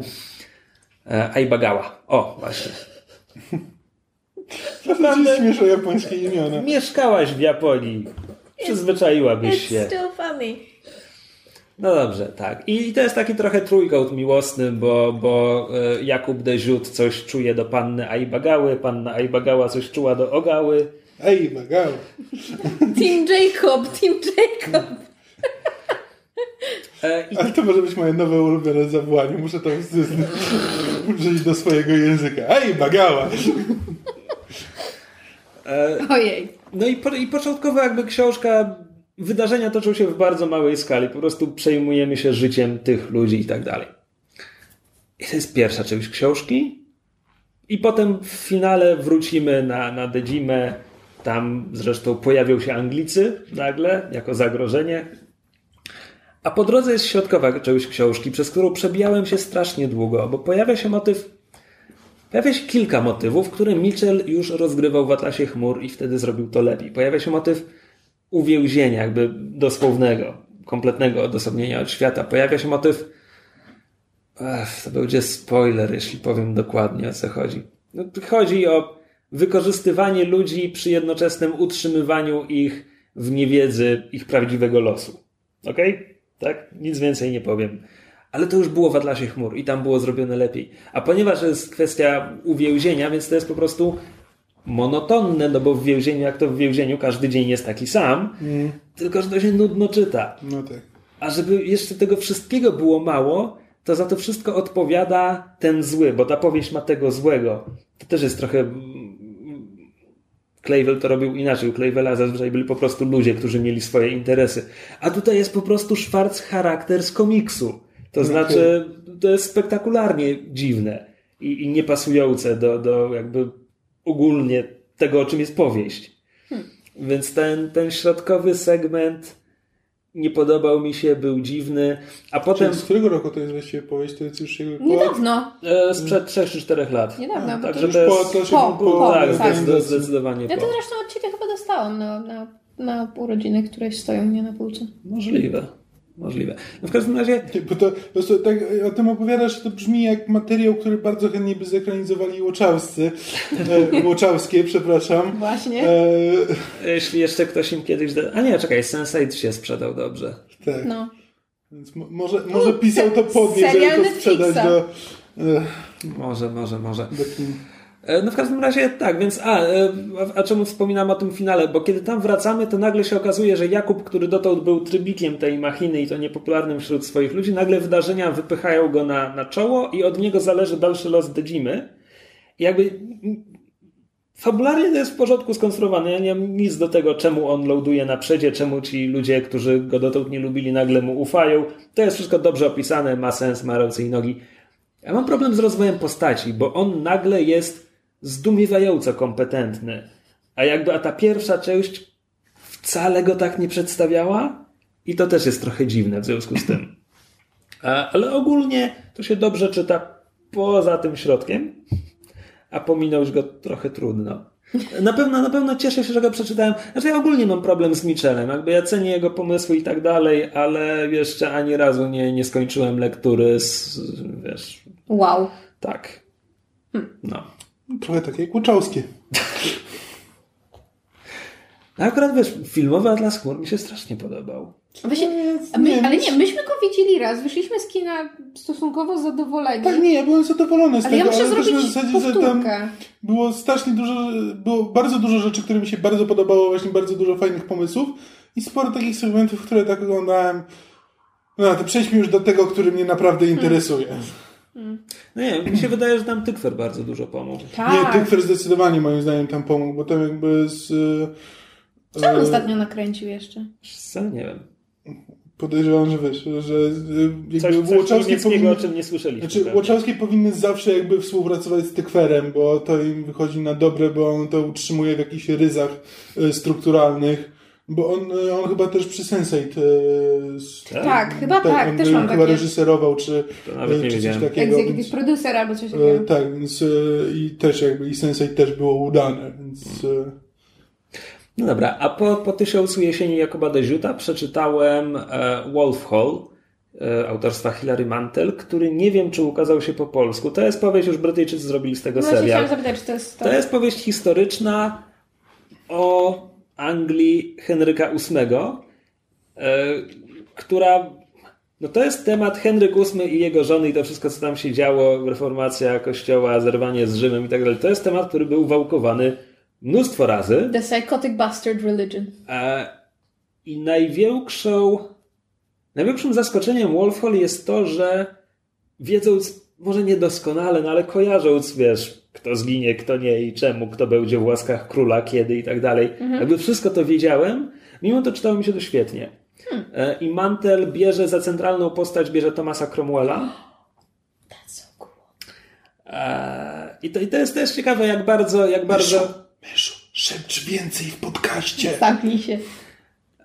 Speaker 3: Aibagawa. O, właśnie.
Speaker 1: Naprawdę śmieszą japońskie imiona.
Speaker 3: Mieszkałaś w Japonii. Przyzwyczaiłabyś się.
Speaker 2: still funny.
Speaker 3: No dobrze, tak. I to jest taki trochę trójkąt miłosny, bo, bo e, Jakub Deziut coś czuje do panny Aibagały, panna Aibagała coś czuła do Ogały.
Speaker 1: Ej, bagał.
Speaker 2: Team Jacob, Team Jacob.
Speaker 3: E, I
Speaker 1: Ale to może być moje nowe ulubione zawołanie. Muszę to użyć do swojego języka. Ej, bagała!
Speaker 2: Ojej.
Speaker 3: No i, po, i początkowo jakby książka, wydarzenia toczą się w bardzo małej skali. Po prostu przejmujemy się życiem tych ludzi i tak dalej. I to jest pierwsza część książki. I potem w finale wrócimy na, na Dedzimę. Tam zresztą pojawią się Anglicy nagle, jako zagrożenie. A po drodze jest środkowa część książki, przez którą przebijałem się strasznie długo, bo pojawia się motyw Pojawia się kilka motywów, które Mitchell już rozgrywał w Atlasie Chmur i wtedy zrobił to lepiej. Pojawia się motyw uwięzienia, jakby dosłownego, kompletnego odosobnienia od świata. Pojawia się motyw. Ech, to będzie spoiler, jeśli powiem dokładnie o co chodzi. No, chodzi o wykorzystywanie ludzi przy jednoczesnym utrzymywaniu ich w niewiedzy ich prawdziwego losu. Okej? Tak? Nic więcej nie powiem. Ale to już było w Atlasie Chmur i tam było zrobione lepiej. A ponieważ jest kwestia uwięzienia, więc to jest po prostu monotonne, no bo w więzieniu, jak to w więzieniu, każdy dzień jest taki sam, tylko że to się nudno czyta.
Speaker 1: No tak.
Speaker 3: A żeby jeszcze tego wszystkiego było mało, to za to wszystko odpowiada ten zły, bo ta powieść ma tego złego. To też jest trochę. Clavel to robił inaczej. U Clavela zazwyczaj byli po prostu ludzie, którzy mieli swoje interesy. A tutaj jest po prostu Schwarz charakter z komiksu. To znaczy, to jest spektakularnie dziwne i, i niepasujące do, do jakby ogólnie tego, o czym jest powieść. Więc ten, ten środkowy segment nie podobał mi się, był dziwny, a potem
Speaker 1: Czyli z którego roku to jest właściwie powieść? To jest już się
Speaker 2: Niedawno.
Speaker 3: e, sprzed 3 czy 4 lat.
Speaker 2: Niedawno, bo
Speaker 3: Także
Speaker 2: to
Speaker 1: już
Speaker 3: to
Speaker 1: po
Speaker 3: jest,
Speaker 1: Atlasie
Speaker 2: po-
Speaker 1: po,
Speaker 2: po-
Speaker 3: tak,
Speaker 2: tak.
Speaker 3: zdecydowanie, zdecydowanie
Speaker 2: Ja to zresztą od ciebie chyba dostałam na, na, na urodziny, które stoją mnie na półce.
Speaker 3: Możliwe. Możliwe. No w każdym razie...
Speaker 1: Bo to, po prostu tak o tym opowiadasz, to brzmi jak materiał, który bardzo chętnie by zekranizowali Łoczałscy. E, Łoczałskie, przepraszam.
Speaker 2: Właśnie.
Speaker 1: E,
Speaker 3: Jeśli jeszcze ktoś im kiedyś... Da... A nie, czekaj, Sense8 się sprzedał dobrze.
Speaker 1: tak.
Speaker 2: No.
Speaker 1: Więc mo, może, może pisał to podnie, żeby
Speaker 2: serial
Speaker 1: to sprzedać do... E,
Speaker 3: Może, może, może.
Speaker 1: do kin.
Speaker 3: E, No w każdym razie tak, więc a, e, a, a czemu wspominam o tym finale? Bo kiedy tam wracamy, to nagle się okazuje, że Jakub, który dotąd był trybikiem tej machiny i to niepopularnym wśród swoich ludzi, nagle wydarzenia wypychają go na, na czoło i od niego zależy dalszy los Dedzimy. Jakby fabularnie to jest w porządku skonstruowane. Ja nie mam nic do tego, czemu on loaduje na przedzie, czemu ci ludzie, którzy go dotąd nie lubili, nagle mu ufają. To jest wszystko dobrze opisane, ma sens, ma ręce i nogi. Ja mam problem z rozwojem postaci, bo on nagle jest zdumiewająco kompetentny. A jakby a ta pierwsza część wcale go tak nie przedstawiała i to też jest trochę dziwne w związku z tym. Ale ogólnie to się dobrze czyta poza tym środkiem, a pominąć go trochę trudno. Na pewno, na pewno cieszę się, że go przeczytałem. Znaczy ja ogólnie mam problem z Michelem. Jakby ja cenię jego pomysły i tak dalej, ale jeszcze ani razu nie, nie skończyłem lektury z, wiesz,
Speaker 2: Wow.
Speaker 3: tak. No.
Speaker 1: Trochę takie jak Łoczałskie.
Speaker 3: A akurat wiesz, filmowy Atlas Chmur mi się strasznie podobał.
Speaker 2: Właśnie, a my, ale nie, myśmy go widzieli raz. Wyszliśmy z kina stosunkowo zadowoleni.
Speaker 1: Tak, nie, ja byłem zadowolony z
Speaker 2: ale ja
Speaker 1: tego,
Speaker 2: muszę
Speaker 1: ale też
Speaker 2: zrobić
Speaker 1: na zasadzie, że tam
Speaker 2: powtórkę.
Speaker 1: było strasznie dużo, było bardzo dużo rzeczy, które mi się bardzo podobało, właśnie bardzo dużo fajnych pomysłów i sporo takich segmentów, które tak oglądałem. No, to przejdźmy już do tego, który mnie naprawdę interesuje.
Speaker 3: No nie, mi się wydaje, że tam Tykwer bardzo dużo pomógł.
Speaker 2: Tak.
Speaker 1: Nie, Tykwer zdecydowanie moim zdaniem tam pomógł, bo tam jakby z...
Speaker 2: Co on
Speaker 1: e,
Speaker 2: ostatnio nakręcił jeszcze?
Speaker 3: Co? Nie wiem.
Speaker 1: Podejrzewam, że wiesz, że
Speaker 3: Coś,
Speaker 1: jakby
Speaker 3: coś niemieckiego,
Speaker 1: powinny...
Speaker 3: o czym nie słyszeliśmy.
Speaker 1: Znaczy,
Speaker 3: pewnie.
Speaker 1: Łoczowskie powinny zawsze jakby współpracować z Tykwerem, bo to im wychodzi na dobre, bo on to utrzymuje w jakichś ryzach e, strukturalnych. Bo on, e, on chyba też przy Sense8 e,
Speaker 3: Tak?
Speaker 2: Tak, chyba tak,
Speaker 1: on
Speaker 2: też
Speaker 1: e,
Speaker 2: mam
Speaker 1: chyba
Speaker 2: takie.
Speaker 1: reżyserował, czy,
Speaker 3: To nawet nie
Speaker 1: czy coś
Speaker 3: wiedziałem.
Speaker 1: takiego.
Speaker 2: Executive
Speaker 1: Więc,
Speaker 2: producer albo coś takiego.
Speaker 1: tak, więc i też jakby i Sense8 też było udane, więc
Speaker 3: No dobra, a po, po Tysiącu Jesieni Jakoba Deziuta przeczytałem Wolf Hall autorstwa Hilary Mantel, który nie wiem, czy ukazał się po polsku. To jest powieść, już Brytyjczycy zrobili z tego
Speaker 2: No
Speaker 3: serial.
Speaker 2: zapytać, czy to jest to.
Speaker 3: To jest powieść historyczna o Anglii Henryka VIII, e, która. No to jest temat Henryk VIII i jego żony i to wszystko, co tam się działo, reformacja kościoła, zerwanie z Rzymem i tak dalej. To jest temat, który był wałkowany mnóstwo razy.
Speaker 2: The Psychotic Bastard Religion.
Speaker 3: E, I największą, największym zaskoczeniem Wolfhall jest to, że wiedząc, może niedoskonale, no ale kojarząc, wiesz, kto zginie, kto nie i czemu, kto będzie w łaskach króla, kiedy i tak dalej, jakby wszystko to wiedziałem, mimo to czytało mi się to świetnie. E, I Mantel bierze za centralną postać, bierze Thomasa Cromwella.
Speaker 2: That's so cool.
Speaker 3: E, I to, I to jest też ciekawe, jak bardzo, jak bardzo...
Speaker 1: Myszu, szepcz więcej w podcaście.
Speaker 2: Zamknij się.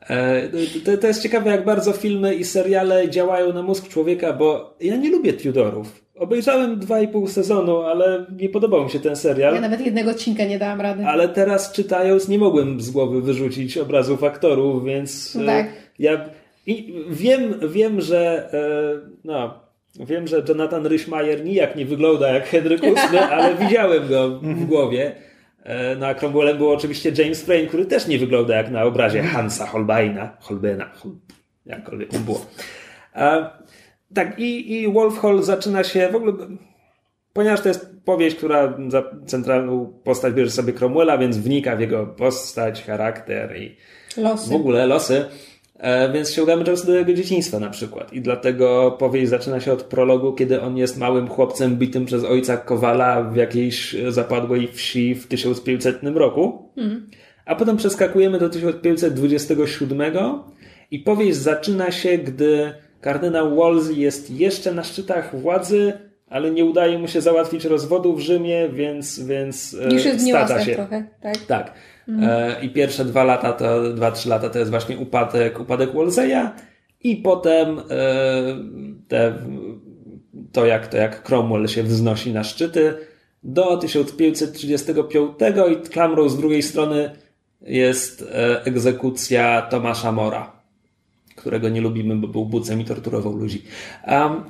Speaker 3: E, To, to jest ciekawe, jak bardzo filmy i seriale działają na mózg człowieka, bo ja nie lubię Tudorów. Obejrzałem dwa i pół sezonu, ale nie podobał mi się ten
Speaker 2: Ja
Speaker 3: serial.
Speaker 2: nawet jednego odcinka nie dałam rady.
Speaker 3: Ale teraz czytając nie mogłem z głowy wyrzucić obrazów aktorów, więc e,
Speaker 2: Tak.
Speaker 3: ja i wiem, wiem, że e, no, wiem, że Jonathan Rhys-Meyer nijak nie wygląda jak Henryk VIII, ale widziałem go w głowie. E, Na Cromwellem był oczywiście James Frame, który też nie wygląda jak na obrazie Hansa Holbeina. Holbeina, Hol, jakkolwiek to było. Tak, i, i Wolf Hall zaczyna się w ogóle. Ponieważ to jest powieść, która za centralną postać bierze sobie Cromwella, więc wnika w jego postać, charakter i
Speaker 2: Losy.
Speaker 3: w ogóle losy. E, Więc sięgamy często do jego dzieciństwa na przykład. I dlatego powieść zaczyna się od prologu, kiedy on jest małym chłopcem bitym przez ojca Kowala w jakiejś zapadłej wsi w 1500 roku. A potem przeskakujemy do 1527 i powieść zaczyna się, gdy kardynał Wolsey jest jeszcze na szczytach władzy, ale nie udaje mu się załatwić rozwodu w Rzymie, więc, więc e,
Speaker 2: Już jest niuansach
Speaker 3: się.
Speaker 2: trochę, tak?
Speaker 3: Tak. E, I pierwsze dwa lata, to dwa, trzy lata to jest właśnie upadek, upadek Wolseya i potem e, te, to, jak, to jak Cromwell się wznosi na szczyty do 1535 i klamrą z drugiej strony jest egzekucja Tomasza Mora, którego nie lubimy, bo był bucem i torturował ludzi. Um,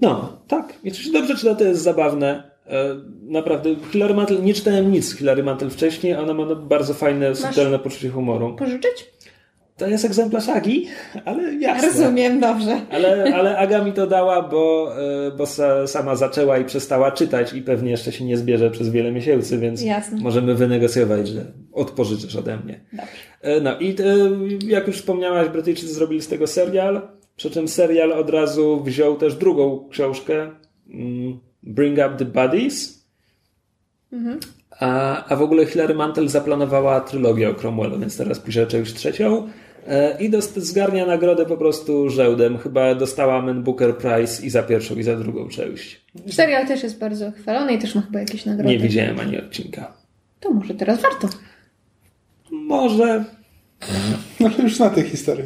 Speaker 3: no, tak. I się dobrze czyta, to jest zabawne. E, naprawdę, Hilary Mantel, nie czytałem nic z Hilary Mantel wcześniej, ona ma bardzo fajne, subtelne poczucie humoru.
Speaker 2: Pożyczyć?
Speaker 3: To jest egzemplarz Agi, ale jasne.
Speaker 2: Rozumiem, dobrze.
Speaker 3: Ale, ale Aga mi to dała, bo, e, bo sama zaczęła i przestała czytać i pewnie jeszcze się nie zbierze przez wiele miesięcy, więc
Speaker 2: Jasne.
Speaker 3: możemy wynegocjować, że odpożyczysz ode mnie.
Speaker 2: Dobrze.
Speaker 3: E, no i jak już wspomniałaś, Brytyjczycy zrobili z tego serial, przy czym serial od razu wziął też drugą książkę, mm, Bring Up the Buddies. Mhm. A, a w ogóle Hilary Mantel zaplanowała trylogię o Cromwellu, więc teraz pisze już trzecią. E, I dost, zgarnia nagrodę po prostu żełdem. Chyba dostała Man Booker Prize i za pierwszą, i za drugą część.
Speaker 2: Serial też jest bardzo chwalony i też ma chyba jakieś nagrody.
Speaker 3: Nie widziałem ani odcinka.
Speaker 2: To może teraz warto.
Speaker 3: Może.
Speaker 1: No już na tej historii.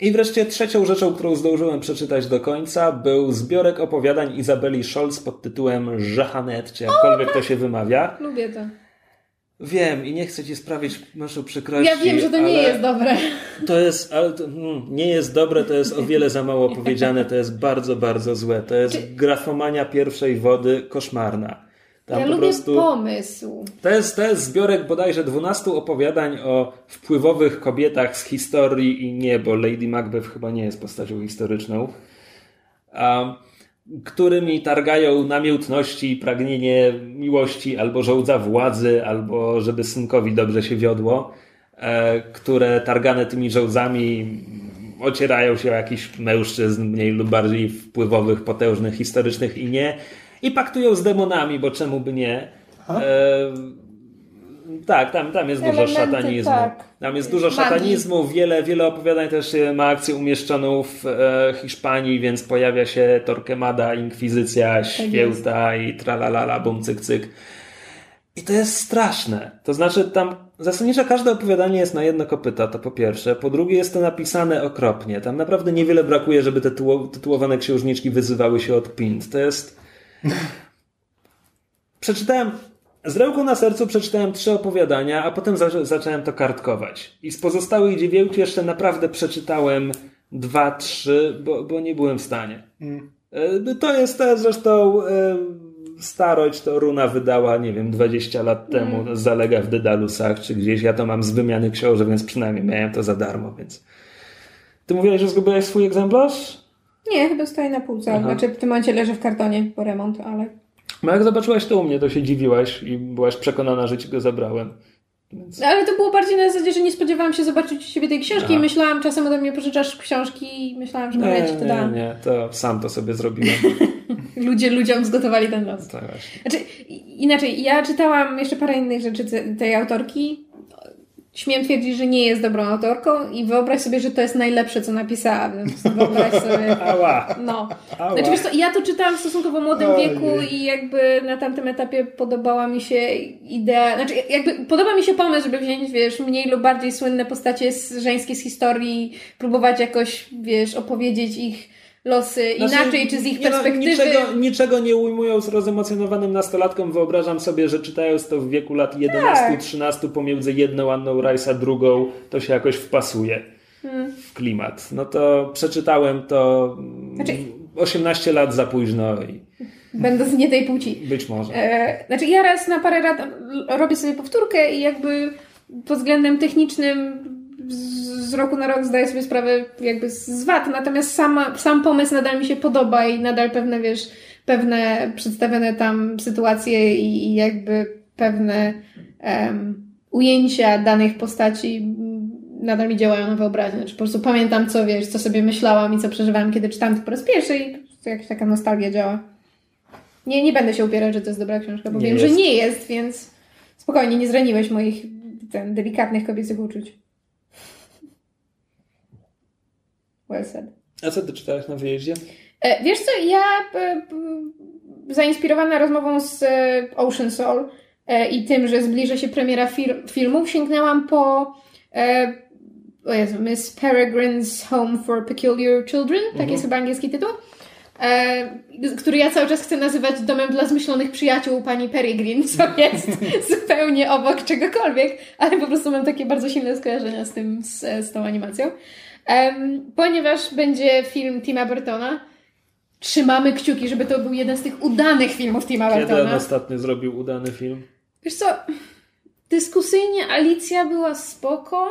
Speaker 3: I wreszcie trzecią rzeczą, którą zdążyłem przeczytać do końca, był zbiorek opowiadań Izabeli Scholz pod tytułem Żahanet, czy jakkolwiek to się wymawia.
Speaker 2: Lubię to.
Speaker 3: Wiem i nie chcę ci sprawić naszą przykrości.
Speaker 2: Ja wiem, że to nie jest dobre.
Speaker 3: To jest, ale to, hmm, nie jest dobre, to jest o wiele za mało powiedziane, to jest bardzo, bardzo złe. To jest Czy... grafomania pierwszej wody koszmarna.
Speaker 2: Tam ja po lubię prostu, pomysł.
Speaker 3: To jest, to jest zbiorek bodajże 12 opowiadań o wpływowych kobietach z historii i nie, bo Lady Macbeth chyba nie jest postacią historyczną. Um, którymi targają namiętności, pragnienie miłości, albo żołdza władzy, albo żeby synkowi dobrze się wiodło, e, które targane tymi żołdzami ocierają się o jakichś mężczyzn mniej lub bardziej wpływowych, potężnych, historycznych i nie. I paktują z demonami, bo czemu by nie. E, tak, tam, tam jest Elementy, dużo szatanizmu. Tak. Tam jest dużo szatanizmu, wiele, wiele opowiadań też ma akcję umieszczoną w e, Hiszpanii, więc pojawia się Torquemada, Inkwizycja, tak Święta i tralalala, bum, cyk, cyk. I to jest straszne. To znaczy tam zasadniczo każde opowiadanie jest na jedno kopyta, to po pierwsze. Po drugie jest to napisane okropnie. Tam naprawdę niewiele brakuje, żeby te tytułowane księżniczki wyzywały się od pint. To jest... Przeczytałem z ręką na sercu przeczytałem trzy opowiadania, a potem za zacząłem to kartkować. I z pozostałych dziewięciu jeszcze naprawdę przeczytałem dwa, trzy, bo, bo nie byłem w stanie. Mm. To jest to zresztą e, starość, to Runa wydała, nie wiem, 20 lat temu, mm. zalega w Dedalusach czy gdzieś. Ja to mam z wymiany książek, więc przynajmniej miałem to za darmo, więc... Ty mówiłeś, że zgubiłeś swój egzemplarz?
Speaker 2: Nie, chyba stoi na półce. Aha. Znaczy w tym momencie leży w kartonie po remont, ale
Speaker 3: no jak zobaczyłaś to u mnie, to się dziwiłaś i byłaś przekonana, że ci go zabrałem.
Speaker 2: Więc... Ale to było bardziej na zasadzie, że nie spodziewałam się zobaczyć u siebie tej książki Aha. i myślałam, czasem ode mnie pożyczasz książki i myślałam, że
Speaker 3: nie,
Speaker 2: ci to dam.
Speaker 3: Nie, nie, to sam to sobie zrobiłem.
Speaker 2: Ludzie ludziom zgotowali ten los.
Speaker 3: Tak właśnie.
Speaker 2: Znaczy, inaczej, ja czytałam jeszcze parę innych rzeczy tej autorki śmiem twierdzić, że nie jest dobrą autorką i wyobraź sobie, że to jest najlepsze, co napisała. Wyobraź sobie.
Speaker 3: Ała.
Speaker 2: No. Ała. Znaczy, wiesz co, ja to czytałam w stosunkowo młodym Ojej. wieku i jakby na tamtym etapie podobała mi się idea, znaczy jakby podoba mi się pomysł, żeby wziąć, wiesz, mniej lub bardziej słynne postacie z, żeńskie z historii, próbować jakoś, wiesz, opowiedzieć ich losy znaczy, inaczej, czy z ich perspektywy.
Speaker 3: No, niczego, niczego nie ujmując rozemocjonowanym nastolatkom, wyobrażam sobie, że czytając to w wieku lat 11-13 tak. pomiędzy jedną Anną Rice a drugą, to się jakoś wpasuje hmm. w klimat. No to przeczytałem to znaczy, 18 lat za późno. I...
Speaker 2: Będąc nie tej płci.
Speaker 3: Być może.
Speaker 2: E, znaczy ja raz na parę lat robię sobie powtórkę i jakby pod względem technicznym z roku na rok zdaję sobie sprawę jakby z wad, natomiast sama, sam pomysł nadal mi się podoba i nadal pewne, wiesz, pewne przedstawione tam sytuacje i, i jakby pewne um, ujęcia danych postaci nadal mi działają na wyobraźnię. Znaczy, po prostu pamiętam, co wiesz, co sobie myślałam i co przeżywałam, kiedy czytałam to po raz pierwszy i jakaś taka nostalgia działa. Nie, nie będę się upierać, że to jest dobra książka, bo nie wiem, jest. że nie jest, więc spokojnie, nie zraniłeś moich ten, delikatnych kobiecych uczuć. Well said.
Speaker 3: A co ty czytałaś na wyjeździe?
Speaker 2: E, wiesz co, ja e, zainspirowana rozmową z e, Ocean Soul i tym, że zbliża się premiera fil filmów, sięgnęłam po o Jezu, Miss Peregrine's Home for Peculiar Children, taki mhm. jest chyba angielski tytuł. który ja cały czas chcę nazywać domem dla zmyślonych przyjaciół pani Peregrine, co jest zupełnie obok czegokolwiek, ale po prostu mam takie bardzo silne skojarzenia z tym, z, z tą animacją. Um, ponieważ będzie film Tima Burtona, trzymamy kciuki, żeby to był jeden z tych udanych filmów Tima
Speaker 3: Kiedy
Speaker 2: Burtona.
Speaker 3: on ostatnio zrobił udany film?
Speaker 2: Wiesz co, dyskusyjnie Alicja była spoko,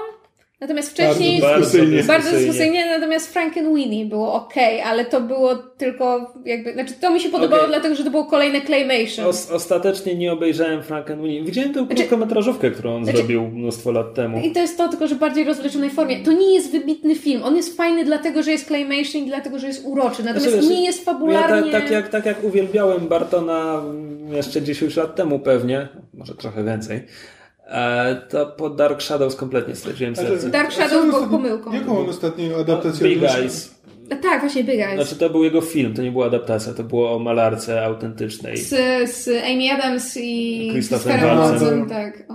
Speaker 2: natomiast wcześniej...
Speaker 1: Bardzo dyskusyjnie.
Speaker 2: Bardzo dyskusyjnie, natomiast Frankenweenie było ok, ale to było tylko jakby... Znaczy to mi się podobało
Speaker 3: Okej.
Speaker 2: dlatego, że to było kolejne Claymation.
Speaker 3: Os- ostatecznie nie obejrzałem Frankenweenie. Widziałem tę krótkometrażówkę, którą on
Speaker 2: Znaczy-
Speaker 3: zrobił mnóstwo lat temu.
Speaker 2: I to jest to, tylko że w bardziej rozwleczonej formie. To nie jest wybitny film. On jest fajny dlatego, że jest claymation i dlatego, że jest uroczy. Natomiast
Speaker 3: Znaczy,
Speaker 2: nie jest
Speaker 3: Ja
Speaker 2: fabularnie...
Speaker 3: tak, tak, jak, tak jak uwielbiałem Bartona mm, jeszcze 10 lat temu pewnie, może trochę więcej, to po Dark Shadows kompletnie straciłem serce.
Speaker 2: Dark Shadows był pomyłką.
Speaker 1: Jaką on ostatnią adaptację
Speaker 3: Big? Eyes.
Speaker 2: A Tak, właśnie Big Eyes.
Speaker 3: Znaczy to był jego film, to nie była adaptacja, to było o malarce autentycznej.
Speaker 2: Z, z Amy Adams i
Speaker 3: Christopher
Speaker 2: Christopherem
Speaker 1: Waltzem.
Speaker 2: Waltzem, tak. O.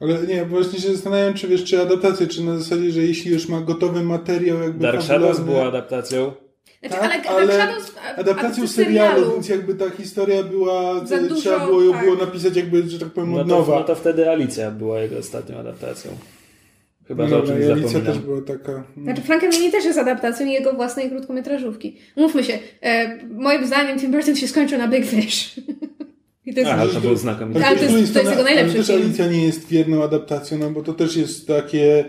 Speaker 1: Ale nie, właśnie się zastanawiam, czy wiesz, czy adaptację, czy na zasadzie, że jeśli już ma gotowy materiał jakby
Speaker 3: Dark Shadows była adaptacją.
Speaker 2: Znaczy,
Speaker 1: Tak,
Speaker 2: ale,
Speaker 1: ale
Speaker 2: Dark Shadows, a-
Speaker 1: adaptacją
Speaker 2: a-
Speaker 1: serialu, więc jakby ta historia była,
Speaker 2: Za
Speaker 1: e,
Speaker 2: dużo,
Speaker 1: trzeba było ją
Speaker 2: tak.
Speaker 1: było napisać jakby, że tak powiem,
Speaker 3: No
Speaker 1: od
Speaker 3: to,
Speaker 1: nowa.
Speaker 3: no to wtedy Alicja była jego ostatnią adaptacją. Chyba, że o
Speaker 1: Dobra,
Speaker 3: czymś
Speaker 1: i Alicja
Speaker 3: zapominam.
Speaker 1: też była taka... mm.
Speaker 2: Znaczy, Frankenweenie też jest adaptacją jego własnej krótkometrażówki. Mówmy się, e, moim zdaniem Tim Burton się skończył na Big Fish. I to jest...
Speaker 3: Aha, to był znakomity.
Speaker 2: Ale to jest-
Speaker 1: z drugiej
Speaker 2: to jest jego najlepszy
Speaker 1: ale też
Speaker 2: film.
Speaker 1: Alicja nie jest wierną adaptacją, no bo to też jest takie...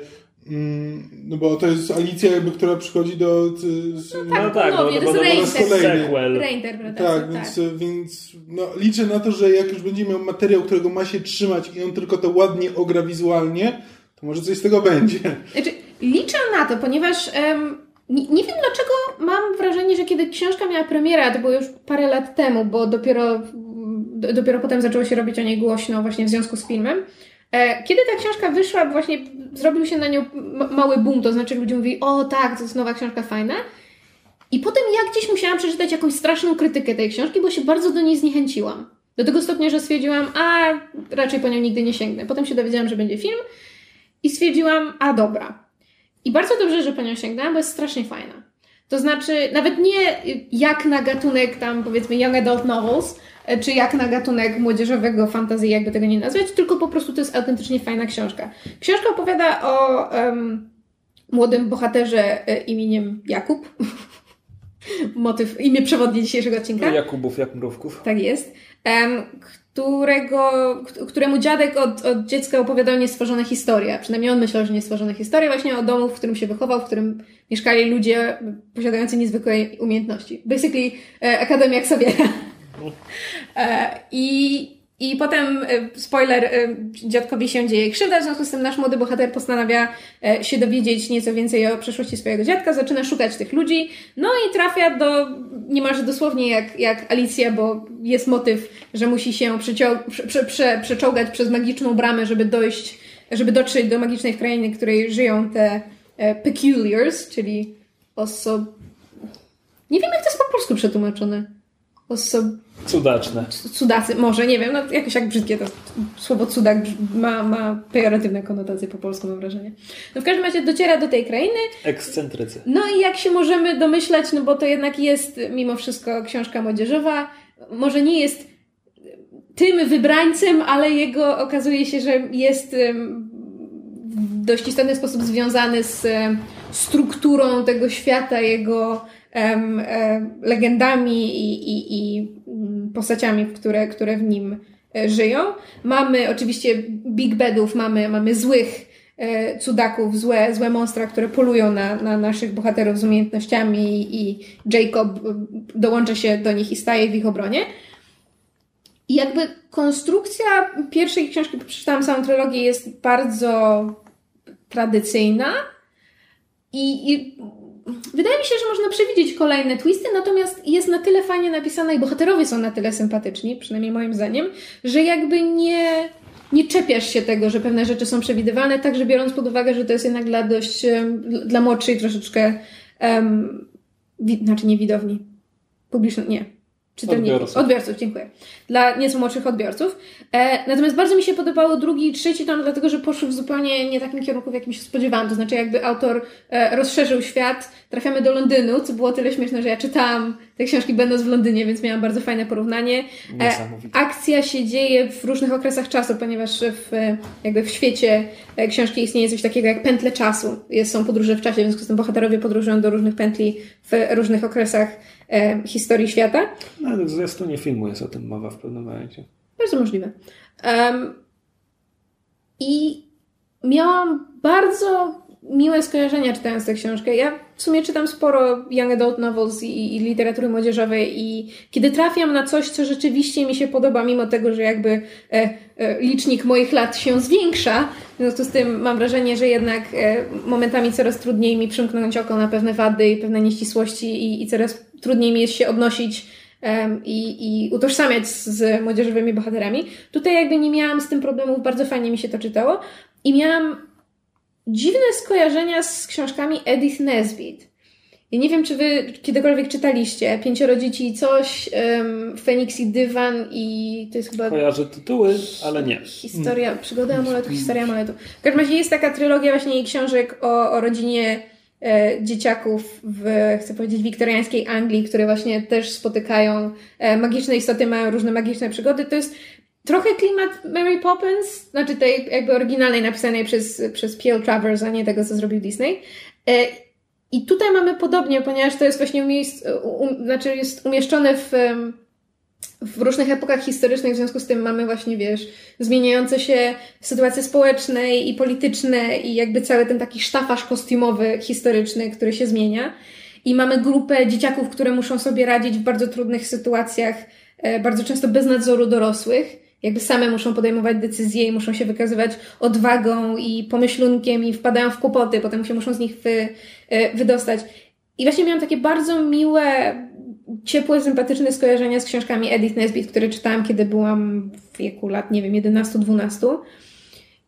Speaker 1: Mm, no bo to jest Alicja jakby, która przychodzi do... z-
Speaker 3: No tak, no,
Speaker 2: ponownie,
Speaker 3: no,
Speaker 2: jest
Speaker 3: to był
Speaker 1: kolejny.
Speaker 3: sequel.
Speaker 2: Reinterpretacja,
Speaker 1: Tak,
Speaker 2: tak.
Speaker 1: więc, więc no, liczę na to, że jak już będzie miał materiał, którego ma się trzymać i on tylko to ładnie ogra wizualnie, to może coś z tego będzie.
Speaker 2: Znaczy, liczę na to, ponieważ em, nie, nie wiem dlaczego mam wrażenie, że kiedy książka miała premierę, to było już parę lat temu, bo dopiero, do, dopiero potem zaczęło się robić o niej głośno właśnie w związku z filmem. E, kiedy ta książka wyszła, właśnie zrobił się na nią ma- mały boom, to znaczy ludzie mówili, o tak, to jest nowa książka, fajna. I potem ja gdzieś musiałam przeczytać jakąś straszną krytykę tej książki, bo się bardzo do niej zniechęciłam. Do tego stopnia, że stwierdziłam, a raczej po nią nigdy nie sięgnę. Potem się dowiedziałam, że będzie film i stwierdziłam, a dobra. I bardzo dobrze, że po nią sięgnęłam, bo jest strasznie fajna. To znaczy, nawet nie jak na gatunek tam powiedzmy young adult novels, czy jak na gatunek młodzieżowego fantasy, jakby tego nie nazwać, tylko po prostu to jest autentycznie fajna książka. Książka opowiada o em, młodym bohaterze y, imieniem Jakub. Motyw, imię przewodnie dzisiejszego odcinka.
Speaker 3: Jakubów, jak mrówków.
Speaker 2: Tak jest. Em, którego, któremu dziadek od, od dziecka opowiadał niestworzone historie. Przynajmniej on myślał, że niestworzone historie właśnie o domu, w którym się wychował, w którym mieszkali ludzie posiadający niezwykłe umiejętności. Basically e, Akademia Xaviera. E, I, I potem, e, spoiler, e, dziadkowi się dzieje krzywda, w związku z tym nasz młody bohater postanawia się dowiedzieć nieco więcej o przeszłości swojego dziadka, zaczyna szukać tych ludzi, no i trafia do, niemalże dosłownie jak, jak Alicja, bo jest motyw, że musi się prze, prze, prze, przeczołgać przez magiczną bramę, żeby dojść, żeby dotrzeć do magicznej krainy, w której żyją te peculiars, czyli osob... Nie wiem, jak to jest po polsku przetłumaczone. Osob...
Speaker 3: Cudaczne.
Speaker 2: Cudacy, może, nie wiem, no jakoś jak brzydkie to słowo cudak ma, ma pejoratywne konotacje po polsku, mam wrażenie. No w każdym razie dociera do tej krainy,
Speaker 3: Ekscentrycy.
Speaker 2: no i jak się możemy domyślać, no bo to jednak jest mimo wszystko książka młodzieżowa, może nie jest tym wybrańcem, ale jego okazuje się, że jest w dość istotny sposób związany z strukturą tego świata, jego legendami i, i, i mm, postaciami, które, które w nim e, żyją. Mamy oczywiście Big Bedów, mamy, mamy złych e, cudaków, złe, złe monstra, które polują na, na naszych bohaterów z umiejętnościami i, Jacob e, dołącza się do nich i staje w ich obronie. I jakby konstrukcja pierwszej książki, bo przeczytałam samą trylogię, jest bardzo tradycyjna i, i wydaje mi się, że można przewidzieć kolejne twisty, natomiast jest na tyle fajnie napisana i bohaterowie są na tyle sympatyczni, przynajmniej moim zdaniem, że jakby nie, nie czepiasz się tego, że pewne rzeczy są przewidywalne, także biorąc pod uwagę, że to jest jednak dla dość, dla młodszej troszeczkę, um, wi- znaczy nie widowni, publicznej, nie, czytelników,
Speaker 3: Odbiorców.
Speaker 2: odbiorców, dziękuję. Dla nieco młodszych odbiorców. E, natomiast bardzo mi się podobało drugi i trzeci tom, dlatego że poszły w zupełnie nie takim kierunku, w jakim się spodziewałam. To znaczy, jakby autor e, rozszerzył świat, trafiamy do Londynu, co było tyle śmieszne, że ja czytałam te książki będąc w Londynie, więc miałam bardzo fajne porównanie. E, akcja się dzieje w różnych okresach czasu, ponieważ w, e, jakby w świecie e, książki istnieje coś takiego jak pętle czasu. Jest, są podróże w czasie, w związku z tym bohaterowie podróżują do różnych pętli w różnych okresach e, historii świata.
Speaker 3: Nawet w zwiastunie filmu jest o tym mowa w pewnym momencie.
Speaker 2: Bardzo możliwe. Em, I miałam bardzo miłe skojarzenia czytając tę książkę. Ja w sumie czytam sporo young adult novels i, i literatury młodzieżowej i kiedy trafiam na coś, co rzeczywiście mi się podoba, mimo tego, że jakby e, e, licznik moich lat się zwiększa, w związku z tym mam wrażenie, że jednak e, momentami coraz trudniej mi przymknąć oko na pewne wady i pewne nieścisłości i, i coraz trudniej mi jest się odnosić i, i utożsamiać z, z młodzieżowymi bohaterami. Tutaj jakby nie miałam z tym problemów, bardzo fajnie mi się to czytało i miałam dziwne skojarzenia z książkami Edith Nesbit. Ja nie wiem, czy wy kiedykolwiek czytaliście Pięcioro dzieci i coś, um, Feniks i Dywan i to jest chyba
Speaker 3: Kojarzę tytuły, ale nie.
Speaker 2: historia, przygoda amuletu, historia amuletu. W każdym razie jest taka trylogia właśnie jej książek o, o rodzinie dzieciaków w, chcę powiedzieć, wiktoriańskiej Anglii, które właśnie też spotykają e, magiczne istoty, mają różne magiczne przygody. To jest trochę klimat Mary Poppins, znaczy tej jakby oryginalnej napisanej przez, przez P.L. Travers, a nie tego, co zrobił Disney. E, I tutaj mamy podobnie, ponieważ to jest właśnie umiejsc, um, znaczy jest umieszczone w, w różnych epokach historycznych, w związku z tym mamy właśnie, wiesz, zmieniające się sytuacje społeczne i polityczne i jakby cały ten taki sztafaż kostiumowy, historyczny, który się zmienia. I mamy grupę dzieciaków, które muszą sobie radzić w bardzo trudnych sytuacjach, e, bardzo często bez nadzoru dorosłych. Jakby same muszą podejmować decyzje i muszą się wykazywać odwagą i pomyślunkiem i wpadają w kłopoty, potem się muszą z nich wy, e, wydostać. I właśnie miałam takie bardzo miłe, ciepłe, sympatyczne skojarzenia z książkami Edith Nesbit, które czytałam, kiedy byłam w wieku lat, nie wiem, 11-12.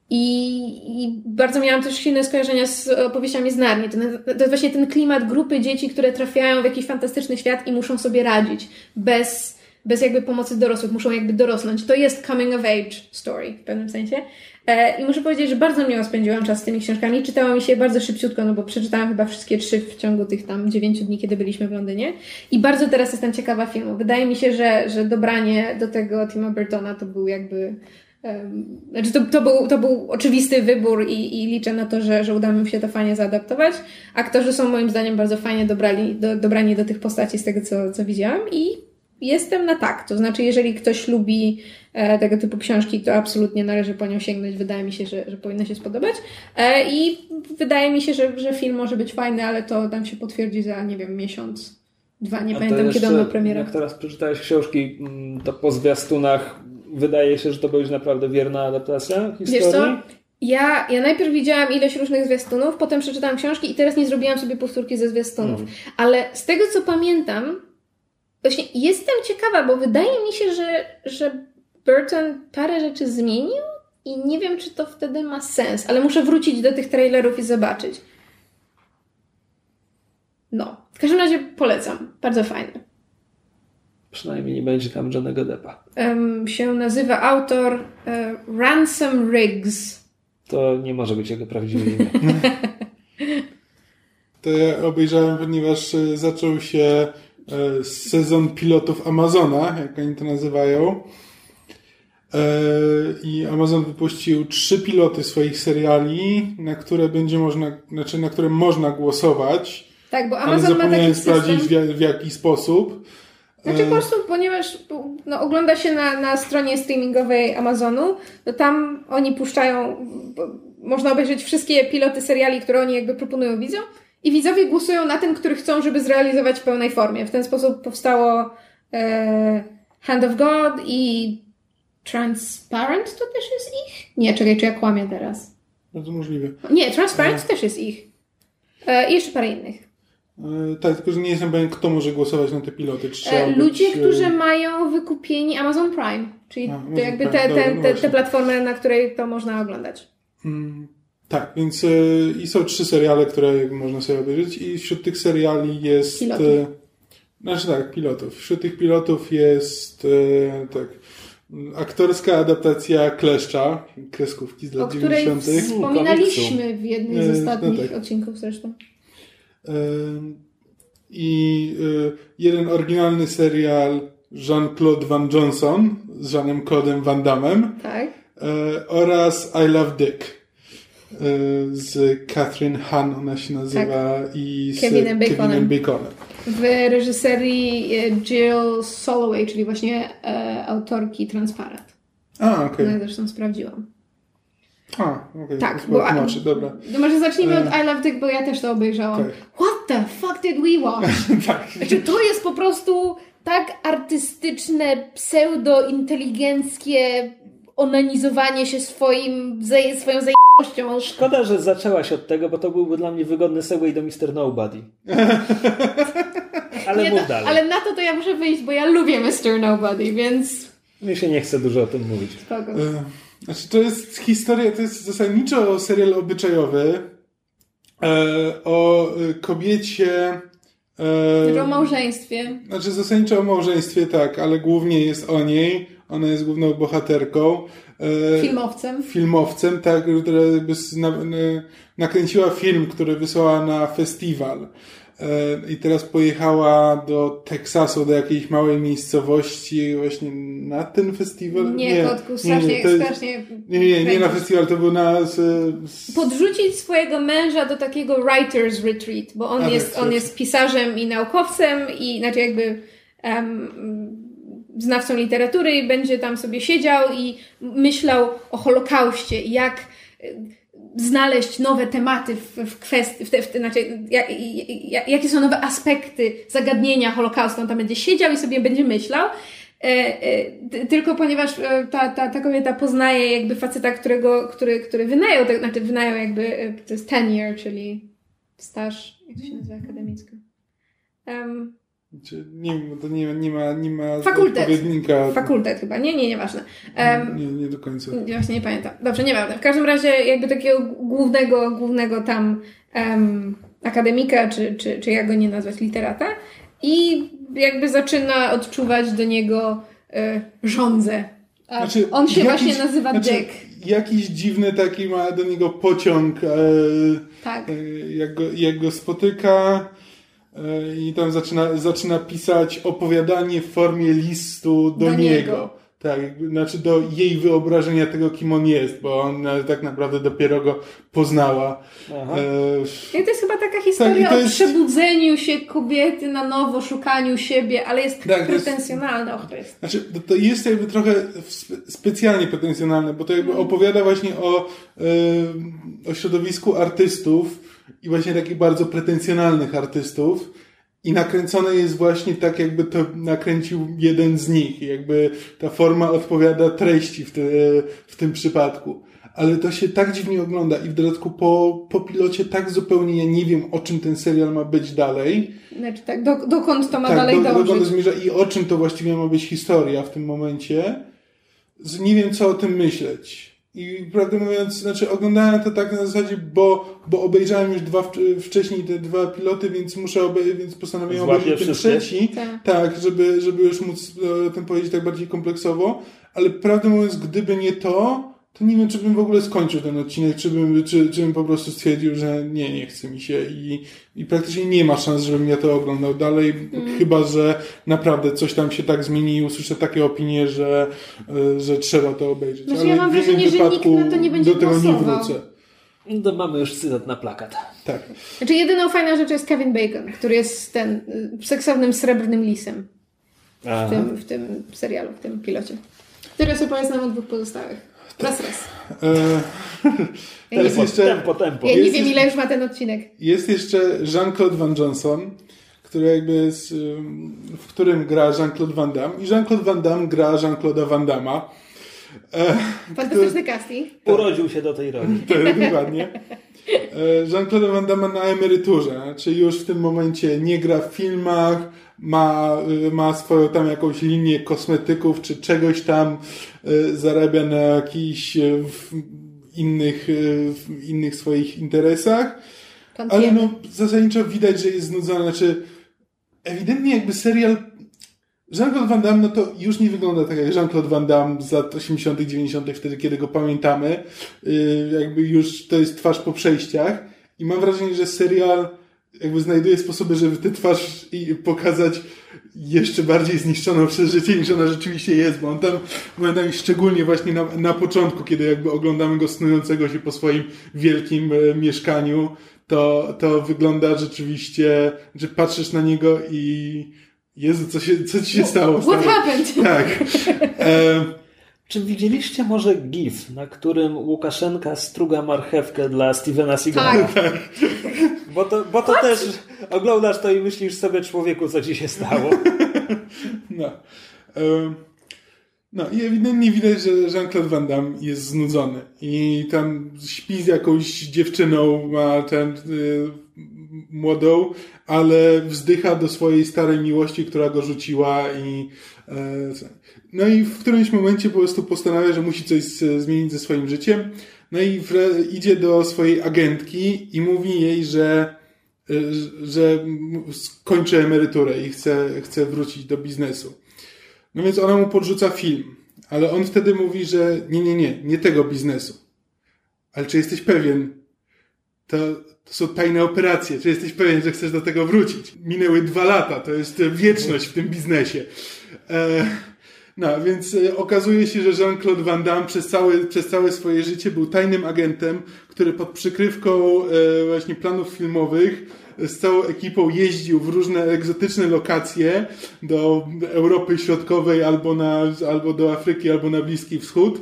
Speaker 2: I, I bardzo miałam też silne skojarzenia z opowieściami z Narni. To, to jest właśnie ten klimat grupy dzieci, które trafiają w jakiś fantastyczny świat i muszą sobie radzić bez, bez jakby pomocy dorosłych, muszą jakby dorosnąć. To jest coming of age story w pewnym sensie. E, I muszę powiedzieć, że bardzo miło spędziłam czas z tymi książkami. Czytała mi się bardzo szybciutko, no bo przeczytałam chyba wszystkie trzy w ciągu tych tam dziewięciu dni, kiedy byliśmy w Londynie. I bardzo teraz jestem ciekawa filmu. Wydaje mi się, że, że dobranie do tego Tima Burtona to był jakby znaczy to, to, był, to był oczywisty wybór i, i liczę na to, że, że uda mi się to fajnie zaadaptować. Aktorzy są moim zdaniem bardzo fajnie dobrali, do, dobrani do tych postaci z tego, co, co widziałam i jestem na tak. To znaczy, jeżeli ktoś lubi e, tego typu książki, to absolutnie należy po nią sięgnąć. Wydaje mi się, że, że powinno się spodobać. E, I wydaje mi się, że, że film może być fajny, ale to tam się potwierdzi za, nie wiem, miesiąc, dwa. Nie
Speaker 3: A
Speaker 2: pamiętam, kiedy on
Speaker 3: jeszcze,
Speaker 2: premierę.
Speaker 3: Jak teraz przeczytałeś książki, mm, to po zwiastunach wydaje się, że to będzie naprawdę wierna adaptacja historii?
Speaker 2: Wiesz co? Ja, ja najpierw widziałam ileś różnych zwiastunów, potem przeczytałam książki i teraz nie zrobiłam sobie powtórki ze zwiastunów.
Speaker 3: Mm.
Speaker 2: Ale z tego co pamiętam, właśnie jestem ciekawa, bo wydaje mi się, że, że Burton parę rzeczy zmienił i nie wiem, czy to wtedy ma sens, ale muszę wrócić do tych trailerów i zobaczyć. No, w każdym razie polecam. Bardzo fajny.
Speaker 3: Przynajmniej nie będzie tam Johnego Deppa.
Speaker 2: Em, się nazywa autor e, Ransom Riggs.
Speaker 3: To nie może być jego prawdziwe imię.
Speaker 1: To ja obejrzałem, ponieważ e, zaczął się sezon pilotów Amazona, jak oni to nazywają. E, I Amazon wypuścił trzy piloty swoich seriali, na które będzie można, znaczy na które można głosować.
Speaker 2: Tak, bo Amazon ma taki system...
Speaker 1: sprawdzić w, ja- w jaki sposób.
Speaker 2: Znaczy
Speaker 1: E,
Speaker 2: po prostu, ponieważ no, ogląda się na, na stronie streamingowej Amazonu, to tam oni puszczają, można obejrzeć wszystkie piloty seriali, które oni jakby proponują widzom i widzowie głosują na ten, który chcą, żeby zrealizować w pełnej formie. W ten sposób powstało e, Hand of God i Transparent to też jest ich? Nie, czekaj, czy ja kłamię teraz?
Speaker 1: No to możliwe.
Speaker 2: Nie, Transparent też jest ich. E, I jeszcze parę innych.
Speaker 1: E, tak, tylko że nie jestem pewien, kto może głosować na te piloty.
Speaker 2: E,
Speaker 1: być,
Speaker 2: Ludzie,
Speaker 1: e,
Speaker 2: którzy mają wykupieni Amazon Prime, czyli
Speaker 1: A,
Speaker 2: jakby
Speaker 1: Prime,
Speaker 2: te,
Speaker 1: dobra,
Speaker 2: te,
Speaker 1: no
Speaker 2: te, te platformy, na której to można oglądać.
Speaker 1: Mm, Tak, więc e, i są trzy seriale, które można sobie obejrzeć i wśród tych seriali jest
Speaker 2: Piloty.
Speaker 1: e, Znaczy tak, pilotów. Wśród tych pilotów jest e, tak aktorska adaptacja Kleszcza, kreskówki z lat
Speaker 2: O której
Speaker 1: 90.
Speaker 2: wspominaliśmy w jednym z
Speaker 1: no
Speaker 2: ostatnich
Speaker 1: tak.
Speaker 2: odcinków zresztą.
Speaker 1: I jeden oryginalny serial Jean-Claude Van Johnson z Jeanem Claude'em Van Damme
Speaker 2: Tak.
Speaker 1: oraz I Love Dick z Catherine Hahn, ona się nazywa, i z
Speaker 2: Tak. Kevinem Baconem.
Speaker 1: Kevinem Baconem.
Speaker 2: W reżyserii e, Jill Soloway, czyli właśnie e, autorki Transparent.
Speaker 1: A, okej.
Speaker 2: No, ja zresztą sprawdziłam.
Speaker 1: A, okej.
Speaker 2: Tak,
Speaker 1: to
Speaker 2: bo-
Speaker 1: tłumaczy, dobra.
Speaker 2: No może zacznijmy od I Love Dick, bo ja też to obejrzałam.
Speaker 1: Tak.
Speaker 2: What the fuck did we watch?
Speaker 1: tak.
Speaker 2: Znaczy, to jest po prostu tak artystyczne, pseudo-inteligenckie onanizowanie się swoim, swoją zajętością.
Speaker 3: Szkoda, że zaczęłaś od tego, bo to byłby dla mnie wygodny segway do Mr. Nobody. Ale
Speaker 2: Nie,
Speaker 3: mów
Speaker 2: to,
Speaker 3: dalej.
Speaker 2: ale na to to ja muszę wyjść, bo ja lubię Mr. Nobody, więc
Speaker 3: Mi się nie chce dużo o tym mówić.
Speaker 2: spoko.
Speaker 1: E, Znaczy, to jest historia, to jest zasadniczo serial obyczajowy e, o e, kobiecie. E,
Speaker 2: Znaczy o małżeństwie.
Speaker 1: Znaczy, zasadniczo o małżeństwie, tak, ale głównie jest o niej. Ona jest główną bohaterką. E,
Speaker 2: Filmowcem.
Speaker 1: filmowcem, tak, która nakręciła film, który wysłała na festiwal. E, I teraz pojechała do Teksasu, do jakiejś małej miejscowości właśnie na ten festiwal.
Speaker 2: Nie, kotku, strasznie,
Speaker 1: jest-
Speaker 2: strasznie.
Speaker 1: Nie, nie, nie na festiwal, to był na... Z, z,
Speaker 2: Podrzucić swojego męża do takiego writer's retreat, bo on,
Speaker 1: A,
Speaker 2: jest,
Speaker 1: tak,
Speaker 2: on jest pisarzem i naukowcem i znaczy jakby em, znawcą literatury i będzie tam sobie siedział i myślał o Holokauście i jak y, znaleźć nowe tematy w, w kwestii, w te, w te, znaczy, jak, jak, jakie są nowe aspekty zagadnienia Holokaustu. On tam będzie siedział i sobie będzie myślał. E, e, ty- tylko ponieważ e, ta, ta, ta kobieta poznaje jakby faceta, którego, który, który wynajął, tak, znaczy wynajął jakby, e, to jest tenure, czyli staż, jak to się nazywa akademicko? Um,
Speaker 1: nie wiem, to nie, nie ma, nie ma
Speaker 2: Fakultet.
Speaker 1: odpowiednika.
Speaker 2: fakultet chyba, nie, nie, nieważne. Um,
Speaker 1: Nie, nie do końca.
Speaker 2: Właśnie nie pamiętam. Dobrze, nieważne. W każdym razie jakby takiego głównego, głównego tam em, akademika, czy, czy, czy jak go nie nazwać, literata i jakby zaczyna odczuwać do niego żądzę. A
Speaker 1: Znaczy,
Speaker 2: on się
Speaker 1: jakiś-
Speaker 2: właśnie nazywa
Speaker 1: znaczy,
Speaker 2: Dick.
Speaker 1: Jakiś dziwny taki ma do niego pociąg, e,
Speaker 2: Tak.
Speaker 1: e, jak, go, jak go spotyka i tam zaczyna, zaczyna pisać opowiadanie w formie listu do,
Speaker 2: Do
Speaker 1: niego.
Speaker 2: niego.
Speaker 1: Tak, znaczy do jej wyobrażenia tego, kim on jest, bo ona tak naprawdę dopiero go poznała.
Speaker 3: Aha.
Speaker 1: E,
Speaker 2: I to jest chyba taka historia
Speaker 1: Tak, i to
Speaker 2: o
Speaker 1: jest-
Speaker 2: przebudzeniu się kobiety na nowo, szukaniu siebie, ale jest
Speaker 1: Tak, to jest-
Speaker 2: pretensjonalne. Och, to jest.
Speaker 1: Znaczy, to, to jest jakby trochę spe, specjalnie pretensjonalne, bo to jakby
Speaker 2: Mhm.
Speaker 1: opowiada właśnie o, e, o środowisku artystów i właśnie takich bardzo pretensjonalnych artystów i nakręcone jest właśnie tak, jakby to nakręcił jeden z nich. Jakby ta forma odpowiada treści w, te, w tym przypadku. Ale to się tak dziwnie ogląda i w dodatku po, po pilocie tak zupełnie ja nie wiem, o czym ten serial ma być dalej.
Speaker 2: Znaczy tak, do, dokąd to ma
Speaker 1: Tak,
Speaker 2: dalej
Speaker 1: do, dokąd zmierza i o czym to właściwie ma być historia w tym momencie. Z- Nie wiem, co o tym myśleć. I prawdę mówiąc, znaczy oglądałem to tak na zasadzie, bo, bo obejrzałem już dwa wcz- wcześniej te dwa piloty, więc muszę obejrzeć, więc postanowiłem
Speaker 3: Złapię
Speaker 1: obejrzeć ten trzeci.
Speaker 2: Tak.
Speaker 1: Tak, żeby, żeby już móc o tym powiedzieć tak bardziej kompleksowo. Ale prawdę mówiąc, gdyby nie to, to nie wiem, czy bym w ogóle skończył ten odcinek, czy bym, czy, czy bym po prostu stwierdził, że nie, nie chce mi się i, i praktycznie nie ma szans, żebym ja to oglądał dalej,
Speaker 2: Mm.
Speaker 1: chyba, że naprawdę coś tam się tak zmieni i usłyszę takie opinie, że, y, że trzeba to obejrzeć.
Speaker 2: Znaczy,
Speaker 1: Ale
Speaker 2: ja mam wrażenie, że nikt na to nie będzie
Speaker 1: do tego nie
Speaker 2: głosował.
Speaker 1: wrócę.
Speaker 3: To mamy już cytat na plakat.
Speaker 1: Tak.
Speaker 2: Znaczy jedyną fajną rzeczą jest Kevin Bacon, który jest ten y, seksownym srebrnym lisem w
Speaker 3: Aha.
Speaker 2: tym, w tym serialu, w tym pilocie. Teraz opowiedz nam o dwóch pozostałych. Raz, raz.
Speaker 1: E, Teraz jeszcze-
Speaker 3: tempo, tempo.
Speaker 2: ja nie wiem,
Speaker 1: już-
Speaker 2: ile już ma ten odcinek.
Speaker 1: Jest jeszcze Jean-Claude Van Johnson, który jakby jest, ym, w którym gra Jean-Claude Van Damme i Jean-Claude Van Damme gra Jean-Claude'a Van Damme'a. E,
Speaker 2: Fantastyczny casting.
Speaker 3: Urodził się do tej roli.
Speaker 1: to jest dokładnie. E, Jean-Claude Van Damme na emeryturze, znaczy już w tym momencie nie gra w filmach, ma, y, ma swoją tam jakąś linię kosmetyków czy czegoś tam, y, zarabia na jakichś y, innych, innych swoich interesach. Ale
Speaker 2: Tantiemy.
Speaker 1: no, zasadniczo widać, że jest znudzony, znaczy ewidentnie jakby serial Jean-Claude Van Damme, no to już nie wygląda tak jak Jean-Claude Van Damme z lat 80., 90., wtedy, kiedy go pamiętamy. Yy, jakby już to jest twarz po przejściach. I mam wrażenie, że serial jakby znajduje sposoby, żeby tę twarz i pokazać jeszcze bardziej zniszczoną przez życie niż ona rzeczywiście jest, bo on tam momentami szczególnie właśnie na, na początku, kiedy jakby oglądamy go snującego się po swoim wielkim e, mieszkaniu, to, to wygląda rzeczywiście, że patrzysz na niego i Jezu, co, się, co ci się stało?
Speaker 2: What stary? happened?
Speaker 1: Tak. E,
Speaker 3: czy widzieliście może GIF, na którym Łukaszenka struga marchewkę dla Stevena Seagala?
Speaker 2: Tak.
Speaker 3: Bo to, bo to też oglądasz to i myślisz sobie, człowieku, co ci się stało.
Speaker 1: No. No i ewidentnie widać, że Jean-Claude Van Damme jest znudzony i tam śpi z jakąś dziewczyną, ma ten y, młodą, ale wzdycha do swojej starej miłości, która go rzuciła i e, no i w którymś momencie po prostu postanawia, że musi coś zmienić ze swoim życiem. No i idzie do swojej agentki i mówi jej, że, że skończy emeryturę i chce, chce wrócić do biznesu. No więc ona mu podrzuca film, ale on wtedy mówi, że nie, nie, nie, nie tego biznesu. Ale czy jesteś pewien? To, to są tajne operacje. Czy jesteś pewien, że chcesz do tego wrócić? Minęły dwa lata, to jest wieczność w tym biznesie. E no, więc e, okazuje się, że Jean-Claude Van Damme przez całe, przez całe swoje życie był tajnym agentem, który pod przykrywką e, właśnie planów filmowych e, z całą ekipą jeździł w różne egzotyczne lokacje do Europy Środkowej albo, na, albo do Afryki, albo na Bliski Wschód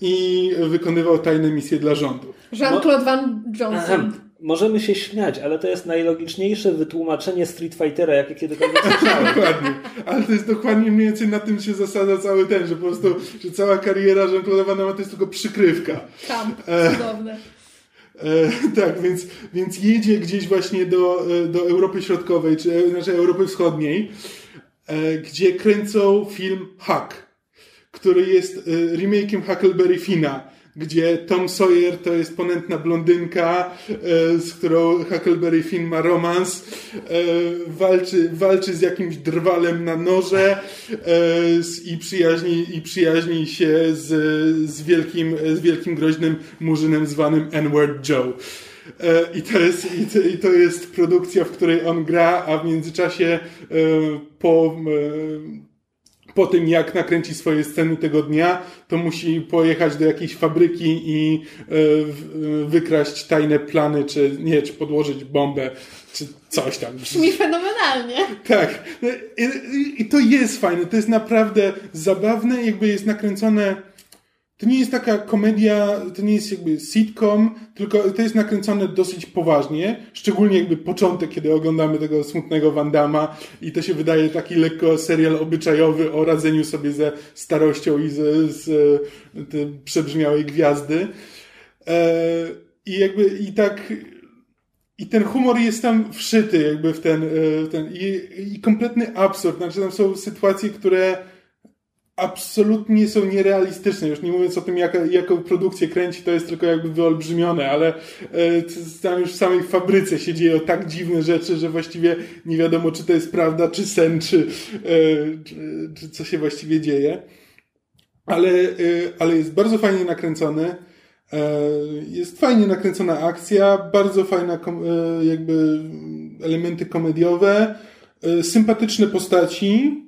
Speaker 1: i wykonywał tajne misje dla rządu.
Speaker 2: Jean-Claude Van Johnson
Speaker 3: możemy się śmiać, ale to jest najlogiczniejsze wytłumaczenie Street Fightera, jakie kiedykolwiek słyszałem.
Speaker 1: dokładnie. Ale to jest dokładnie mniej więcej na tym się zasada cały ten, że po prostu, że cała kariera Jean-Claude Van Damme to jest tylko przykrywka.
Speaker 2: E, cudowne.
Speaker 1: E, tak, więc, więc jedzie gdzieś właśnie do, e, do Europy Środkowej, czy znaczy Europy Wschodniej, e, gdzie kręcą film Hack, który jest e, remake'iem Huckleberry Fina gdzie Tom Sawyer to jest ponętna blondynka, e, z którą Huckleberry Finn ma romans, e, walczy, walczy z jakimś drwalem na noże e, i, przyjaźni, i przyjaźni się z, z, wielkim, z wielkim groźnym murzynem zwanym N-Word Joe. I to, jest, i, to, I to jest produkcja, w której on gra, a w międzyczasie po po tym, jak nakręci swoje sceny tego dnia, to musi pojechać do jakiejś fabryki i e, wykraść tajne plany, czy nie, czy podłożyć bombę, czy coś tam.
Speaker 2: Brzmi fenomenalnie.
Speaker 1: Tak. I, I to jest fajne. To jest naprawdę zabawne, jakby jest nakręcone to nie jest taka komedia, to nie jest jakby sitcom, tylko to jest nakręcone dosyć poważnie, szczególnie jakby początek, kiedy oglądamy tego smutnego Wandama i to się wydaje taki lekko serial obyczajowy o radzeniu sobie ze starością i z, z, z przebrzmiałej gwiazdy. E, I jakby i tak i ten humor jest tam wszyty jakby w ten, e, w ten i, i kompletny absurd, znaczy tam są sytuacje, które absolutnie są nierealistyczne. Już nie mówiąc o tym, jak, jaką produkcję kręci, to jest tylko jakby wyolbrzymione, ale e, tam już w samej fabryce się dzieją tak dziwne rzeczy, że właściwie nie wiadomo, czy to jest prawda, czy sen, czy, e, czy, czy co się właściwie dzieje. Ale, e, ale jest bardzo fajnie nakręcone. E, jest fajnie nakręcona akcja, bardzo fajna e, jakby elementy komediowe, sympatyczne postaci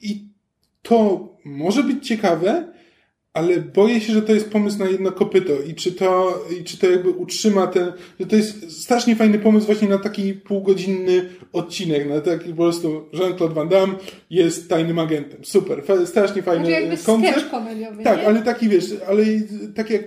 Speaker 1: i to może być ciekawe, ale boję się, że to jest pomysł na jedno kopyto i czy to, i czy to jakby utrzyma ten, że to jest strasznie fajny pomysł właśnie na taki półgodzinny odcinek, na taki po prostu Jean-Claude Van Damme jest tajnym agentem. Super, strasznie fajny
Speaker 2: znaczy jakby
Speaker 1: koncept.
Speaker 2: komediowy,
Speaker 1: Tak,
Speaker 2: nie?
Speaker 1: ale taki wiesz, ale tak jak e,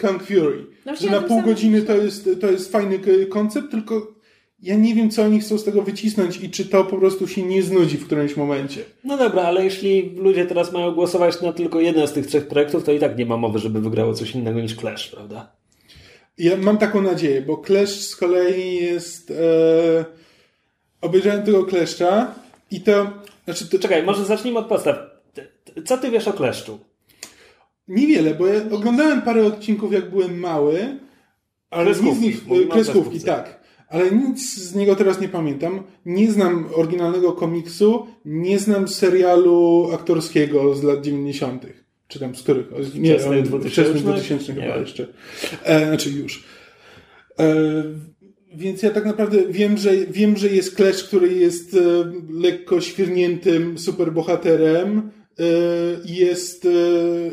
Speaker 1: Kung Fury, no, że na pół godziny to jest, to jest fajny koncept, tylko ja nie wiem, co oni chcą z tego wycisnąć i czy to po prostu się nie znudzi w którymś momencie.
Speaker 3: No dobra, ale jeśli ludzie teraz mają głosować na tylko jeden z tych trzech projektów, to i tak nie ma mowy, żeby wygrało coś innego niż Clash, prawda?
Speaker 1: Ja mam taką nadzieję, bo Clash z kolei jest... E... Obejrzałem tego Kleszcza i to...
Speaker 3: Znaczy to... Czekaj, może zacznijmy od podstaw. Co ty wiesz o Kleszczu?
Speaker 1: Niewiele, bo ja oglądałem parę odcinków, jak byłem mały, ale nic, kreskówki, tak ale nic z niego teraz nie pamiętam. Nie znam oryginalnego komiksu, nie znam serialu aktorskiego z lat 90. Czy tam z których?
Speaker 3: Nie,
Speaker 1: wczesnych
Speaker 3: 2000,
Speaker 1: 2000 chyba
Speaker 3: Nie.
Speaker 1: jeszcze. E, znaczy już. E, więc ja tak naprawdę wiem, że, wiem, że jest Clash, który jest e, lekko świrniętym superbohaterem. E, jest, e,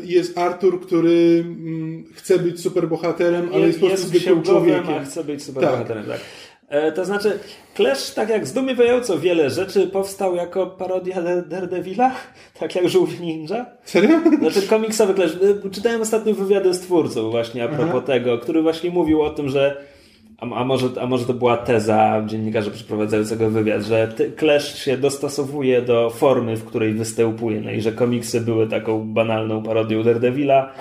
Speaker 1: jest Artur, który mm, chce być superbohaterem, ale jest, po prostu zwykłym człowiekiem.
Speaker 3: chce być superbohaterem, tak. E, To znaczy, Clash, tak jak zdumiewająco wiele rzeczy, powstał jako parodia Dare- Daredevila, tak jak Żółw Ninja.
Speaker 1: Serio?
Speaker 3: Znaczy komiksowy Clash. E, Czytałem ostatnio wywiady z twórcą właśnie a propos
Speaker 1: Aha.
Speaker 3: tego, który właśnie mówił o tym, że a, a, może, a może to była teza dziennikarza przeprowadzającego wywiad, że Clash się dostosowuje do formy, w której występuje, no i że komiksy były taką banalną parodią Daredevila,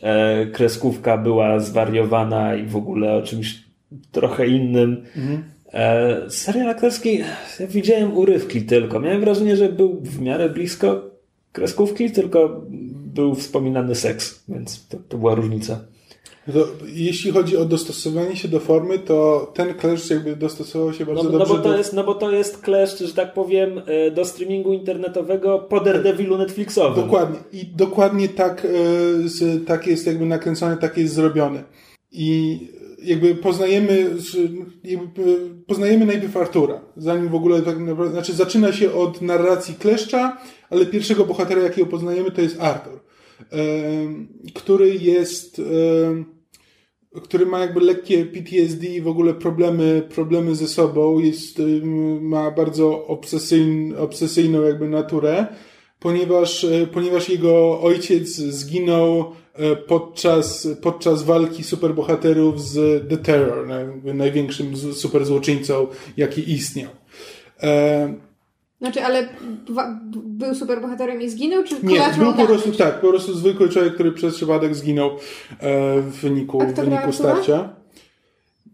Speaker 3: e, kreskówka była zwariowana i w ogóle o czymś trochę innym. E, serial aktorski, ja widziałem urywki tylko. Miałem wrażenie, że był w miarę blisko kreskówki, tylko był wspominany seks, więc to, to była różnica.
Speaker 1: To, jeśli chodzi o dostosowanie się do formy, to ten Clash jakby dostosował się bardzo
Speaker 3: No, no,
Speaker 1: dobrze
Speaker 3: bo to
Speaker 1: do...
Speaker 3: jest, no bo to jest kleszcz, że tak powiem, e, do streamingu internetowego po Daredevilu Netflixowym.
Speaker 1: Dokładnie. I dokładnie tak, e, tak jest jakby nakręcone, tak jest zrobione. I jakby poznajemy, jakby e, poznajemy najpierw Artura, zanim w ogóle tak naprawdę, znaczy zaczyna się od narracji Kleszcza, ale pierwszego bohatera, jakiego poznajemy, to jest Artur, który jest, który ma jakby lekkie PTSD i w ogóle problemy, problemy ze sobą, jest, ma bardzo obsesyjn, obsesyjną jakby naturę, ponieważ, e, ponieważ jego ojciec zginął podczas, podczas walki superbohaterów z The Terror, największym superzłoczyńcą, jaki istniał. E,
Speaker 2: Znaczy, ale był superbohaterem i zginął, czy
Speaker 1: nie, był po prostu tak, po prostu zwykły człowiek, który przez przypadek zginął e, w wyniku, w wyniku starcia.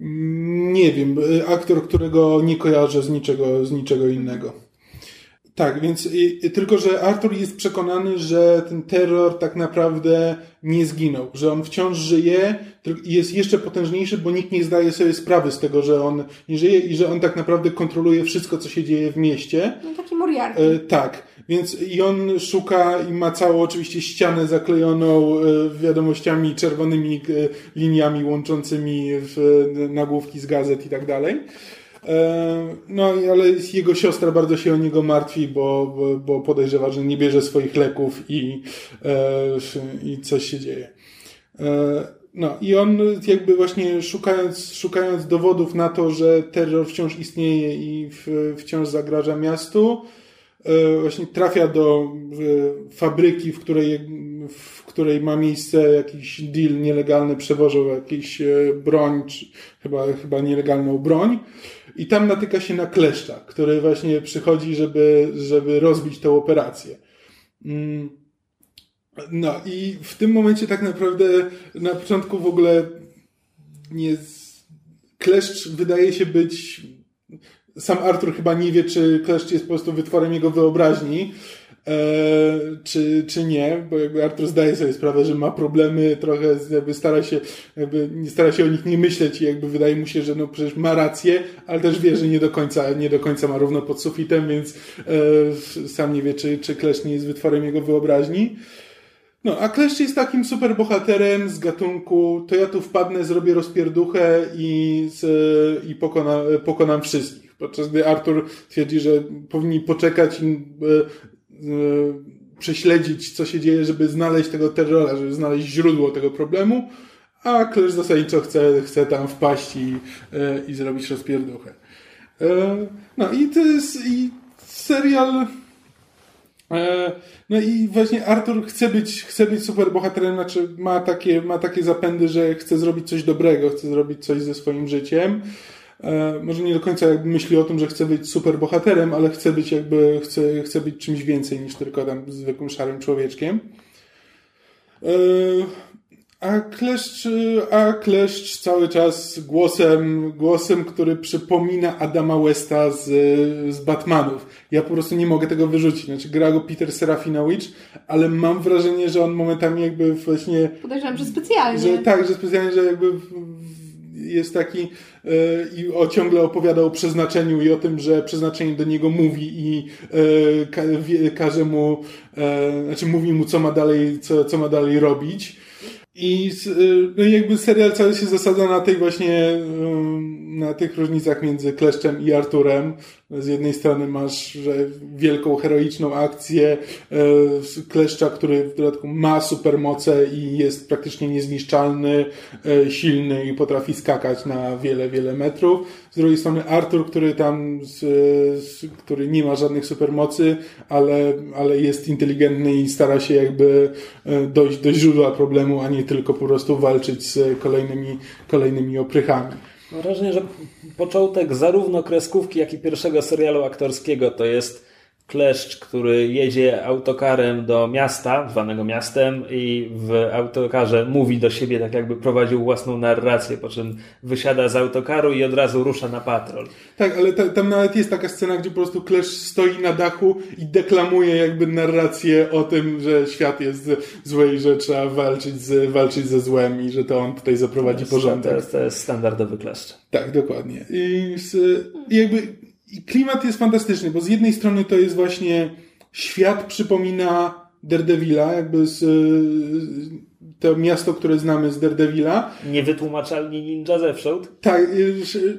Speaker 1: Nie wiem, e, aktor, którego nie kojarzę z niczego, z niczego innego. Tak, więc i, tylko, że Arthur jest przekonany, że ten terror tak naprawdę nie zginął, że on wciąż żyje i jest jeszcze potężniejszy, bo nikt nie zdaje sobie sprawy z tego, że on nie żyje i że on tak naprawdę kontroluje wszystko, co się dzieje w mieście.
Speaker 2: No taki Moriarty.
Speaker 1: E, tak, więc i on szuka i ma całą oczywiście ścianę zaklejoną e, wiadomościami, czerwonymi e, liniami łączącymi w, nagłówki z gazet i tak dalej. E, No, ale jego siostra bardzo się o niego martwi, bo, bo, podejrzewa, że nie bierze swoich leków i, e, i coś się dzieje. E, No i on jakby właśnie szukając, szukając dowodów na to, że terror wciąż istnieje i wciąż zagraża miastu, właśnie trafia do fabryki, w której, której ma miejsce jakiś deal nielegalny, przewożą jakąś e, broń, chyba, chyba nielegalną broń. I tam natyka się na kleszcza, który właśnie przychodzi, żeby, żeby rozbić tę operację. Mm. No i w tym momencie tak naprawdę na początku w ogóle nie. Kleszcz wydaje się być. Sam Arthur chyba nie wie, czy kleszcz jest po prostu wytworem jego wyobraźni, czy, czy nie, bo jakby Arthur zdaje sobie sprawę, że ma problemy, trochę jakby stara się, jakby stara się o nich nie myśleć i jakby wydaje mu się, że no przecież ma rację, ale też wie, że nie do końca, nie do końca ma równo pod sufitem, więc e, sam nie wie, czy, czy kleszcz nie jest wytworem jego wyobraźni. No, a Kleszcz jest takim super bohaterem z gatunku, to ja tu wpadnę, zrobię rozpierduchę i, z, i pokona, pokonam wszystkich. Podczas gdy Artur twierdzi, że powinni poczekać i e, e, prześledzić, co się dzieje, żeby znaleźć tego terrora, żeby znaleźć źródło tego problemu, a Kleszcz zasadniczo chce, chce tam wpaść i, e, i zrobić rozpierduchę. E, no i to jest i serial E, No i właśnie Arthur chce być, chce być super bohaterem, znaczy ma takie, ma takie zapędy, że chce zrobić coś dobrego, chce zrobić coś ze swoim życiem. E, Może nie do końca jakby myśli o tym, że chce być super bohaterem, ale chce być jakby, chce, chce być czymś więcej niż tylko tam zwykłym szarym człowieczkiem. E, A kleszcz, a kleszcz cały czas głosem, głosem, który przypomina Adama Westa z, z Batmanów. Ja po prostu nie mogę tego wyrzucić. Znaczy, gra go Peter Serafinowicz, ale mam wrażenie, że on momentami jakby właśnie
Speaker 2: Podejrzewam, że specjalnie.
Speaker 1: że tak, że specjalnie, że jakby w- w- jest taki e, i o, ciągle opowiada o przeznaczeniu i o tym, że przeznaczenie do niego mówi i e, ka, każe mu, e, znaczy mówi mu, co ma dalej, co, co ma dalej robić. I no jakby serial cały się zasadza na tej właśnie, na tych różnicach między Kleszczem i Arturem. Z jednej strony masz że wielką, heroiczną akcję e, Kleszcza, który w dodatku ma supermoce i jest praktycznie niezniszczalny, e, silny i potrafi skakać na wiele, wiele metrów. Z drugiej strony Artur, który tam, z, z, który nie ma żadnych supermocy, ale, ale jest inteligentny i stara się jakby e, dojść do źródła problemu, a nie tylko po prostu walczyć z kolejnymi, kolejnymi oprychami.
Speaker 3: Mam wrażenie, że początek zarówno kreskówki, jak i pierwszego serialu aktorskiego to jest kleszcz, który jedzie autokarem do miasta, zwanego miastem i w autokarze mówi do siebie tak jakby prowadził własną narrację, po czym wysiada z autokaru i od razu rusza na patrol.
Speaker 1: Tak, ale ta, tam nawet jest taka scena, gdzie po prostu kleszcz stoi na dachu i deklamuje jakby narrację o tym, że świat jest zły i że trzeba walczyć, z, walczyć ze złem i że to on tutaj zaprowadzi to jest, porządek.
Speaker 3: To jest, to jest standardowy kleszcz.
Speaker 1: Tak, dokładnie. I, i jakby i klimat jest fantastyczny, bo z jednej strony to jest właśnie świat przypomina Daredevila, jakby z, to miasto, które znamy z Daredevila.
Speaker 3: Niewytłumaczalni ninja zewsząd.
Speaker 1: Tak,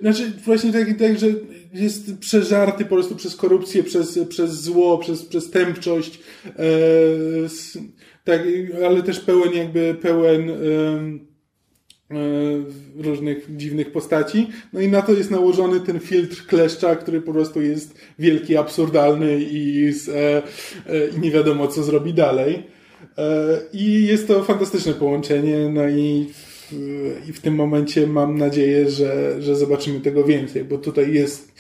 Speaker 1: znaczy właśnie tak, tak, że jest przeżarty po prostu przez korupcję, przez, przez zło, przez, przez tępczość, e, tak, ale też pełen jakby pełen E, różnych dziwnych postaci. No i na to jest nałożony ten filtr kleszcza, który po prostu jest wielki, absurdalny i, z, e, e, i nie wiadomo, co zrobi dalej. E, I jest to fantastyczne połączenie, no i w, i w tym momencie mam nadzieję, że, że zobaczymy tego więcej, bo tutaj jest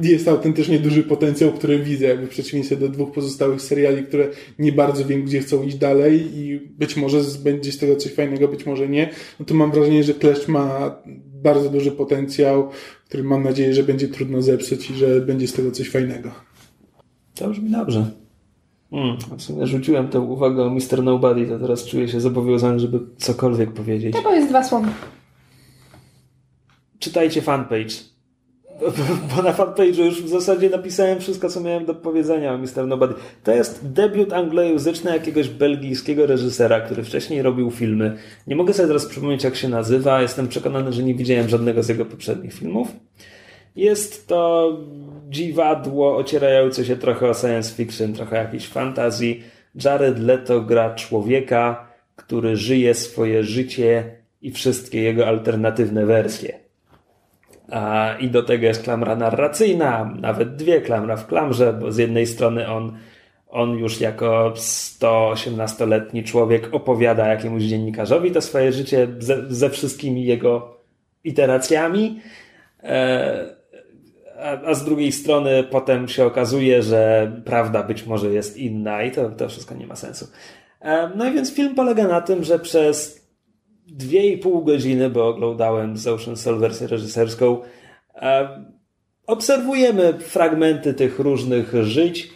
Speaker 1: jest autentycznie duży potencjał, który widzę, jakby w przeciwieństwie do dwóch pozostałych seriali, które nie bardzo wiem, gdzie chcą iść dalej i być może będzie z tego coś fajnego, być może nie. No to mam wrażenie, że Kleszcz ma bardzo duży potencjał, który mam nadzieję, że będzie trudno zepsuć i że będzie z tego coś fajnego.
Speaker 3: To brzmi dobrze. Hmm, w sumie rzuciłem tę uwagę o Mr. Nobody, to teraz czuję się zobowiązany, żeby cokolwiek powiedzieć.
Speaker 2: To jest dwa słowa.
Speaker 3: Czytajcie fanpage bo na fanpage'u już w zasadzie napisałem wszystko, co miałem do powiedzenia o Mr. Nobody. To jest debiut anglojęzyczny jakiegoś belgijskiego reżysera, który wcześniej robił filmy. Nie mogę sobie teraz przypomnieć, jak się nazywa. Jestem przekonany, że nie widziałem żadnego z jego poprzednich filmów. Jest to dziwadło ocierające się trochę o science fiction, trochę jakiejś fantazji. Jared Leto gra człowieka, który żyje swoje życie i wszystkie jego alternatywne wersje. I do tego jest klamra narracyjna, nawet dwie klamra w klamrze, bo z jednej strony on, on już jako 118-letni człowiek opowiada jakiemuś dziennikarzowi to swoje życie ze, ze wszystkimi jego iteracjami, e, a, a, z drugiej strony potem się okazuje, że prawda być może jest inna i to, to wszystko nie ma sensu. E, no i więc film polega na tym, że przez dwie i pół godziny, bo oglądałem z Ocean wersję reżyserską. Obserwujemy fragmenty tych różnych żyć.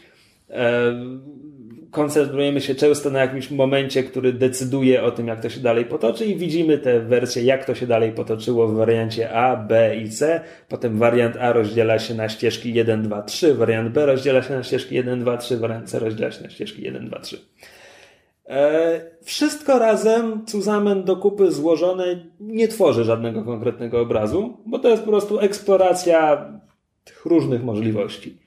Speaker 3: Koncentrujemy się często na jakimś momencie, który decyduje o tym, jak to się dalej potoczy, i widzimy te wersje, jak to się dalej potoczyło w wariancie A, B i C. Potem wariant A rozdziela się na ścieżki 1, 2, 3, wariant B rozdziela się na ścieżki 1, 2, 3, wariant C rozdziela się na ścieżki 1, 2, 3. E, wszystko razem, cuzamen do kupy złożone, nie tworzy żadnego konkretnego obrazu, bo to jest po prostu eksploracja tych różnych możliwości.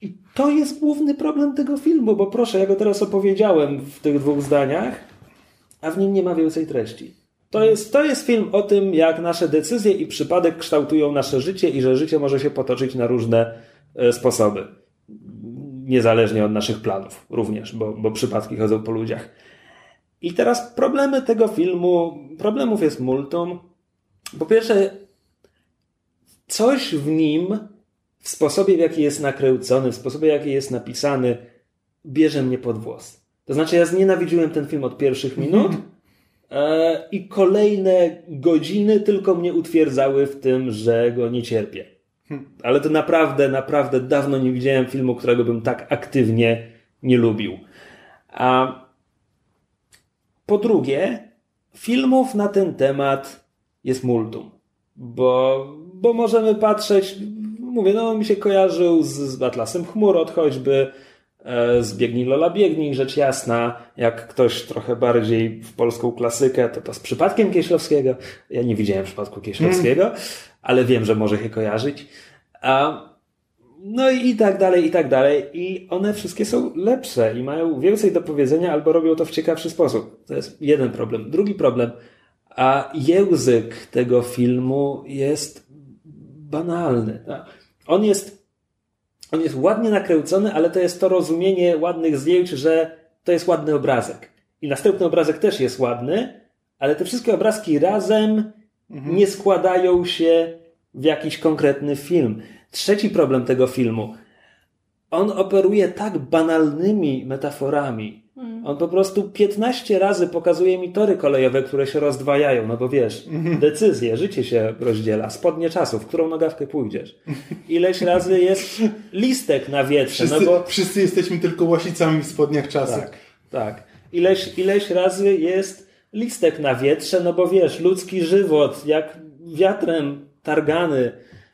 Speaker 3: I to jest główny problem tego filmu, bo proszę, ja go teraz opowiedziałem w tych dwóch zdaniach, a w nim nie ma więcej treści. To jest, to jest film o tym, jak nasze decyzje i przypadek kształtują nasze życie i że życie może się potoczyć na różne e, sposoby niezależnie od naszych planów również, bo, bo przypadki chodzą po ludziach. I teraz problemy tego filmu, problemów jest multum. Po pierwsze, coś w nim, w sposobie w jaki jest nakręcony, w sposobie w jaki jest napisany, bierze mnie pod włos. To znaczy, ja znienawidziłem ten film od pierwszych minut e, i kolejne godziny tylko mnie utwierdzały w tym, że go nie cierpię. Ale to naprawdę, naprawdę dawno nie widziałem filmu, którego bym tak aktywnie nie lubił. A po drugie, filmów na ten temat jest multum. Bo, bo możemy patrzeć, mówię, no on mi się kojarzył z, z Atlasem Chmur od choćby, e, z Biegnij Lola Biegnij, rzecz jasna, jak ktoś trochę bardziej w polską klasykę, to to z przypadkiem Kieślowskiego. Ja nie widziałem przypadku Kieślowskiego, mm. Ale wiem, że może się kojarzyć. A, no i tak dalej, i tak dalej. I one wszystkie są lepsze i mają więcej do powiedzenia albo robią to w ciekawszy sposób. To jest jeden problem. Drugi problem, a język tego filmu jest banalny. On jest, on jest ładnie nakręcony, ale to jest to rozumienie ładnych zdjęć, że to jest ładny obrazek. I następny obrazek też jest ładny, ale te wszystkie obrazki razem mhm. nie składają się w jakiś konkretny film. Trzeci problem tego filmu. On operuje tak banalnymi metaforami. Hmm. On po prostu 15 razy pokazuje mi tory kolejowe, które się rozdwajają, no bo wiesz, mhm. decyzje, życie się rozdziela, spodnie czasu, w którą nogawkę pójdziesz. Ileś razy jest listek na wietrze.
Speaker 1: Wszyscy,
Speaker 3: no bo...
Speaker 1: wszyscy jesteśmy tylko łasicami w spodniach czasu.
Speaker 3: Tak, tak. Ileś, ileś razy jest listek na wietrze, no bo wiesz, ludzki żywot jak wiatrem targany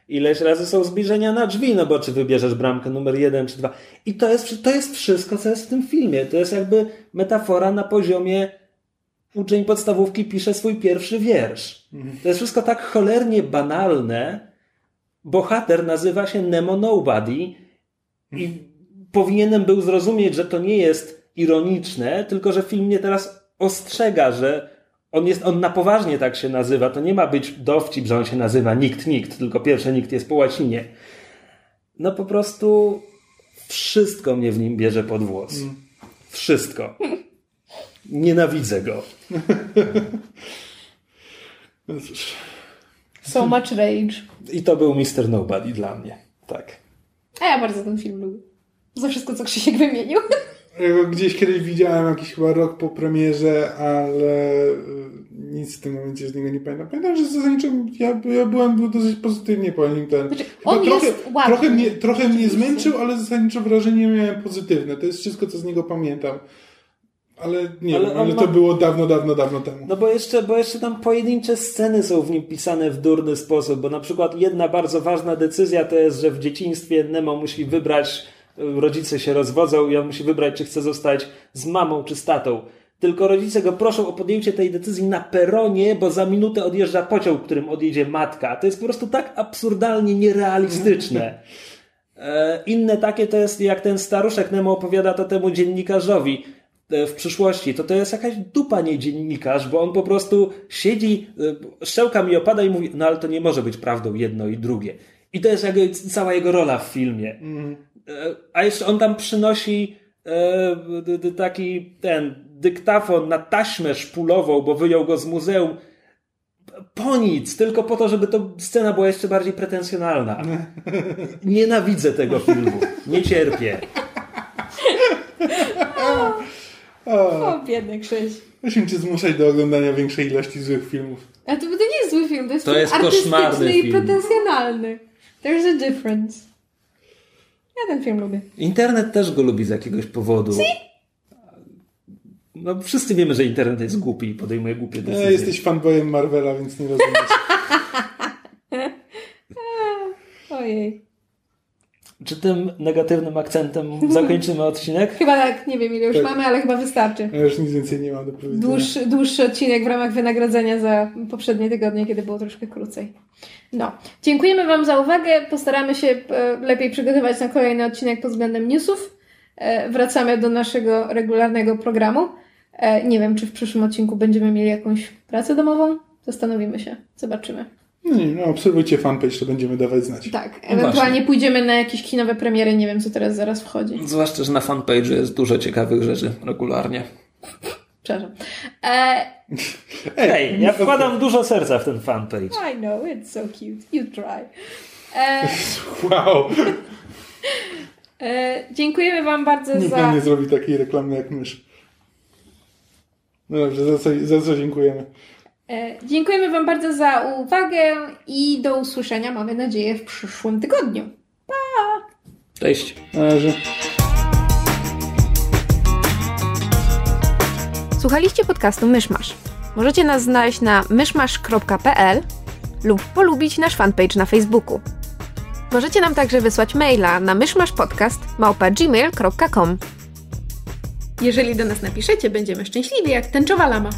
Speaker 3: Ileś razy są zbliżenia na drzwi, no bo czy wybierzesz bramkę numer jeden czy dwa. I to jest, to jest wszystko, co jest w tym filmie. To jest jakby metafora na poziomie uczeń podstawówki pisze swój pierwszy wiersz. To jest wszystko tak cholernie banalne. Bohater nazywa się Nemo Nobody i powinienem był zrozumieć, że to nie jest ironiczne, tylko że film mnie teraz ostrzega, że on, jest, on na poważnie tak się nazywa. To nie ma być dowcip, że on się nazywa nikt, nikt, tylko pierwsze nikt jest po łacinie. No po prostu wszystko mnie w nim bierze pod włos. Mm. Wszystko. Nienawidzę go.
Speaker 2: So much rage.
Speaker 3: I to był Mr. Nobody dla mnie. Tak.
Speaker 2: A ja bardzo ten film lubię. Za wszystko, co Krzysiek wymienił.
Speaker 1: Gdzieś kiedyś widziałem jakiś chyba rok po premierze, ale y, nic w tym momencie z niego nie pamiętam. Pamiętam, że zasadniczo ja, ja byłem dosyć pozytywnie po nim. Ten,
Speaker 2: znaczy, on trochę, jest ładny,
Speaker 1: trochę, mnie, trochę mnie zmęczył, ale zasadniczo wrażenie miałem pozytywne. To jest wszystko, co z niego pamiętam. Ale nie ale, wiem, ale to ma... było dawno, dawno, dawno temu.
Speaker 3: No bo jeszcze, bo jeszcze tam pojedyncze sceny są w nim pisane w durny sposób, bo na przykład jedna bardzo ważna decyzja to jest, że w dzieciństwie Nemo musi wybrać rodzice się rozwodzą i on musi wybrać, czy chce zostać z mamą czy z tatą. Tylko rodzice go proszą o podjęcie tej decyzji na peronie, bo za minutę odjeżdża pociąg, którym odjedzie matka. To jest po prostu tak absurdalnie nierealistyczne. E, inne takie to jest, jak ten staruszek Nemo opowiada to temu dziennikarzowi e, w przyszłości, to to jest jakaś dupa nie dziennikarz, bo on po prostu siedzi, e, szczęka mi opada i mówi, no ale to nie może być prawdą jedno i drugie. I to jest jakby cała jego rola w filmie. Mm. A jeszcze on tam przynosi e, taki ten dyktafon na taśmę szpulową, bo wyjął go z muzeum. Po nic, tylko po to, żeby to scena była jeszcze bardziej pretensjonalna. Nienawidzę tego filmu. Nie cierpię.
Speaker 2: O, o biedny Krzyś.
Speaker 1: Musimy cię zmuszać do oglądania większej ilości złych filmów.
Speaker 2: A to, to nie jest zły film, to jest,
Speaker 3: to jest
Speaker 2: artystyczny i pretensjonalny. There's a difference. Ja ten film lubię.
Speaker 3: Internet też go lubi z jakiegoś powodu.
Speaker 2: Si?
Speaker 3: No, wszyscy wiemy, że internet jest głupi i podejmuje głupie decyzje.
Speaker 1: Nie, jesteś fanboyem Marvela, więc nie rozumiesz.
Speaker 2: Ojej.
Speaker 3: Czy tym negatywnym akcentem zakończymy odcinek?
Speaker 2: Chyba tak, nie wiem ile już tak. mamy, ale chyba wystarczy.
Speaker 1: Ja już nic więcej nie mam do powiedzenia.
Speaker 2: Dłuższy, dłuższy odcinek w ramach wynagrodzenia za poprzednie tygodnie, kiedy było troszkę krócej. No, dziękujemy Wam za uwagę. Postaramy się e, lepiej przygotować na kolejny odcinek pod względem newsów. E, wracamy do naszego regularnego programu. E, nie wiem, czy w przyszłym odcinku będziemy mieli jakąś pracę domową. Zastanowimy się, zobaczymy.
Speaker 1: Nie, no, obserwujcie fanpage, to będziemy dawać znać.
Speaker 2: Tak, ewentualnie no pójdziemy na jakieś kinowe premiery, nie wiem co teraz zaraz wchodzi.
Speaker 3: Zwłaszcza, że na fanpage jest dużo ciekawych rzeczy regularnie.
Speaker 2: Przepraszam. E...
Speaker 3: Ej, ja wkładam dużo serca w ten fanpage.
Speaker 2: I know, it's so cute. You try. E...
Speaker 1: Wow.
Speaker 2: E... Dziękujemy Wam bardzo
Speaker 1: Nikt
Speaker 2: za...
Speaker 1: Nikt nie zrobi takiej reklamy jak mysz. No dobrze, za co, za co dziękujemy?
Speaker 2: E, dziękujemy Wam bardzo za uwagę i do usłyszenia, mamy nadzieję, w przyszłym tygodniu. Pa!
Speaker 3: Cześć.
Speaker 1: Na razie.
Speaker 2: Słuchaliście podcastu Myszmasz. Możecie nas znaleźć na myszmasz.pl lub polubić nasz fanpage na Facebooku. Możecie nam także wysłać maila na myszmaszpodcast.gmail.com
Speaker 4: Jeżeli do nas napiszecie, będziemy szczęśliwi jak tęczowa lama.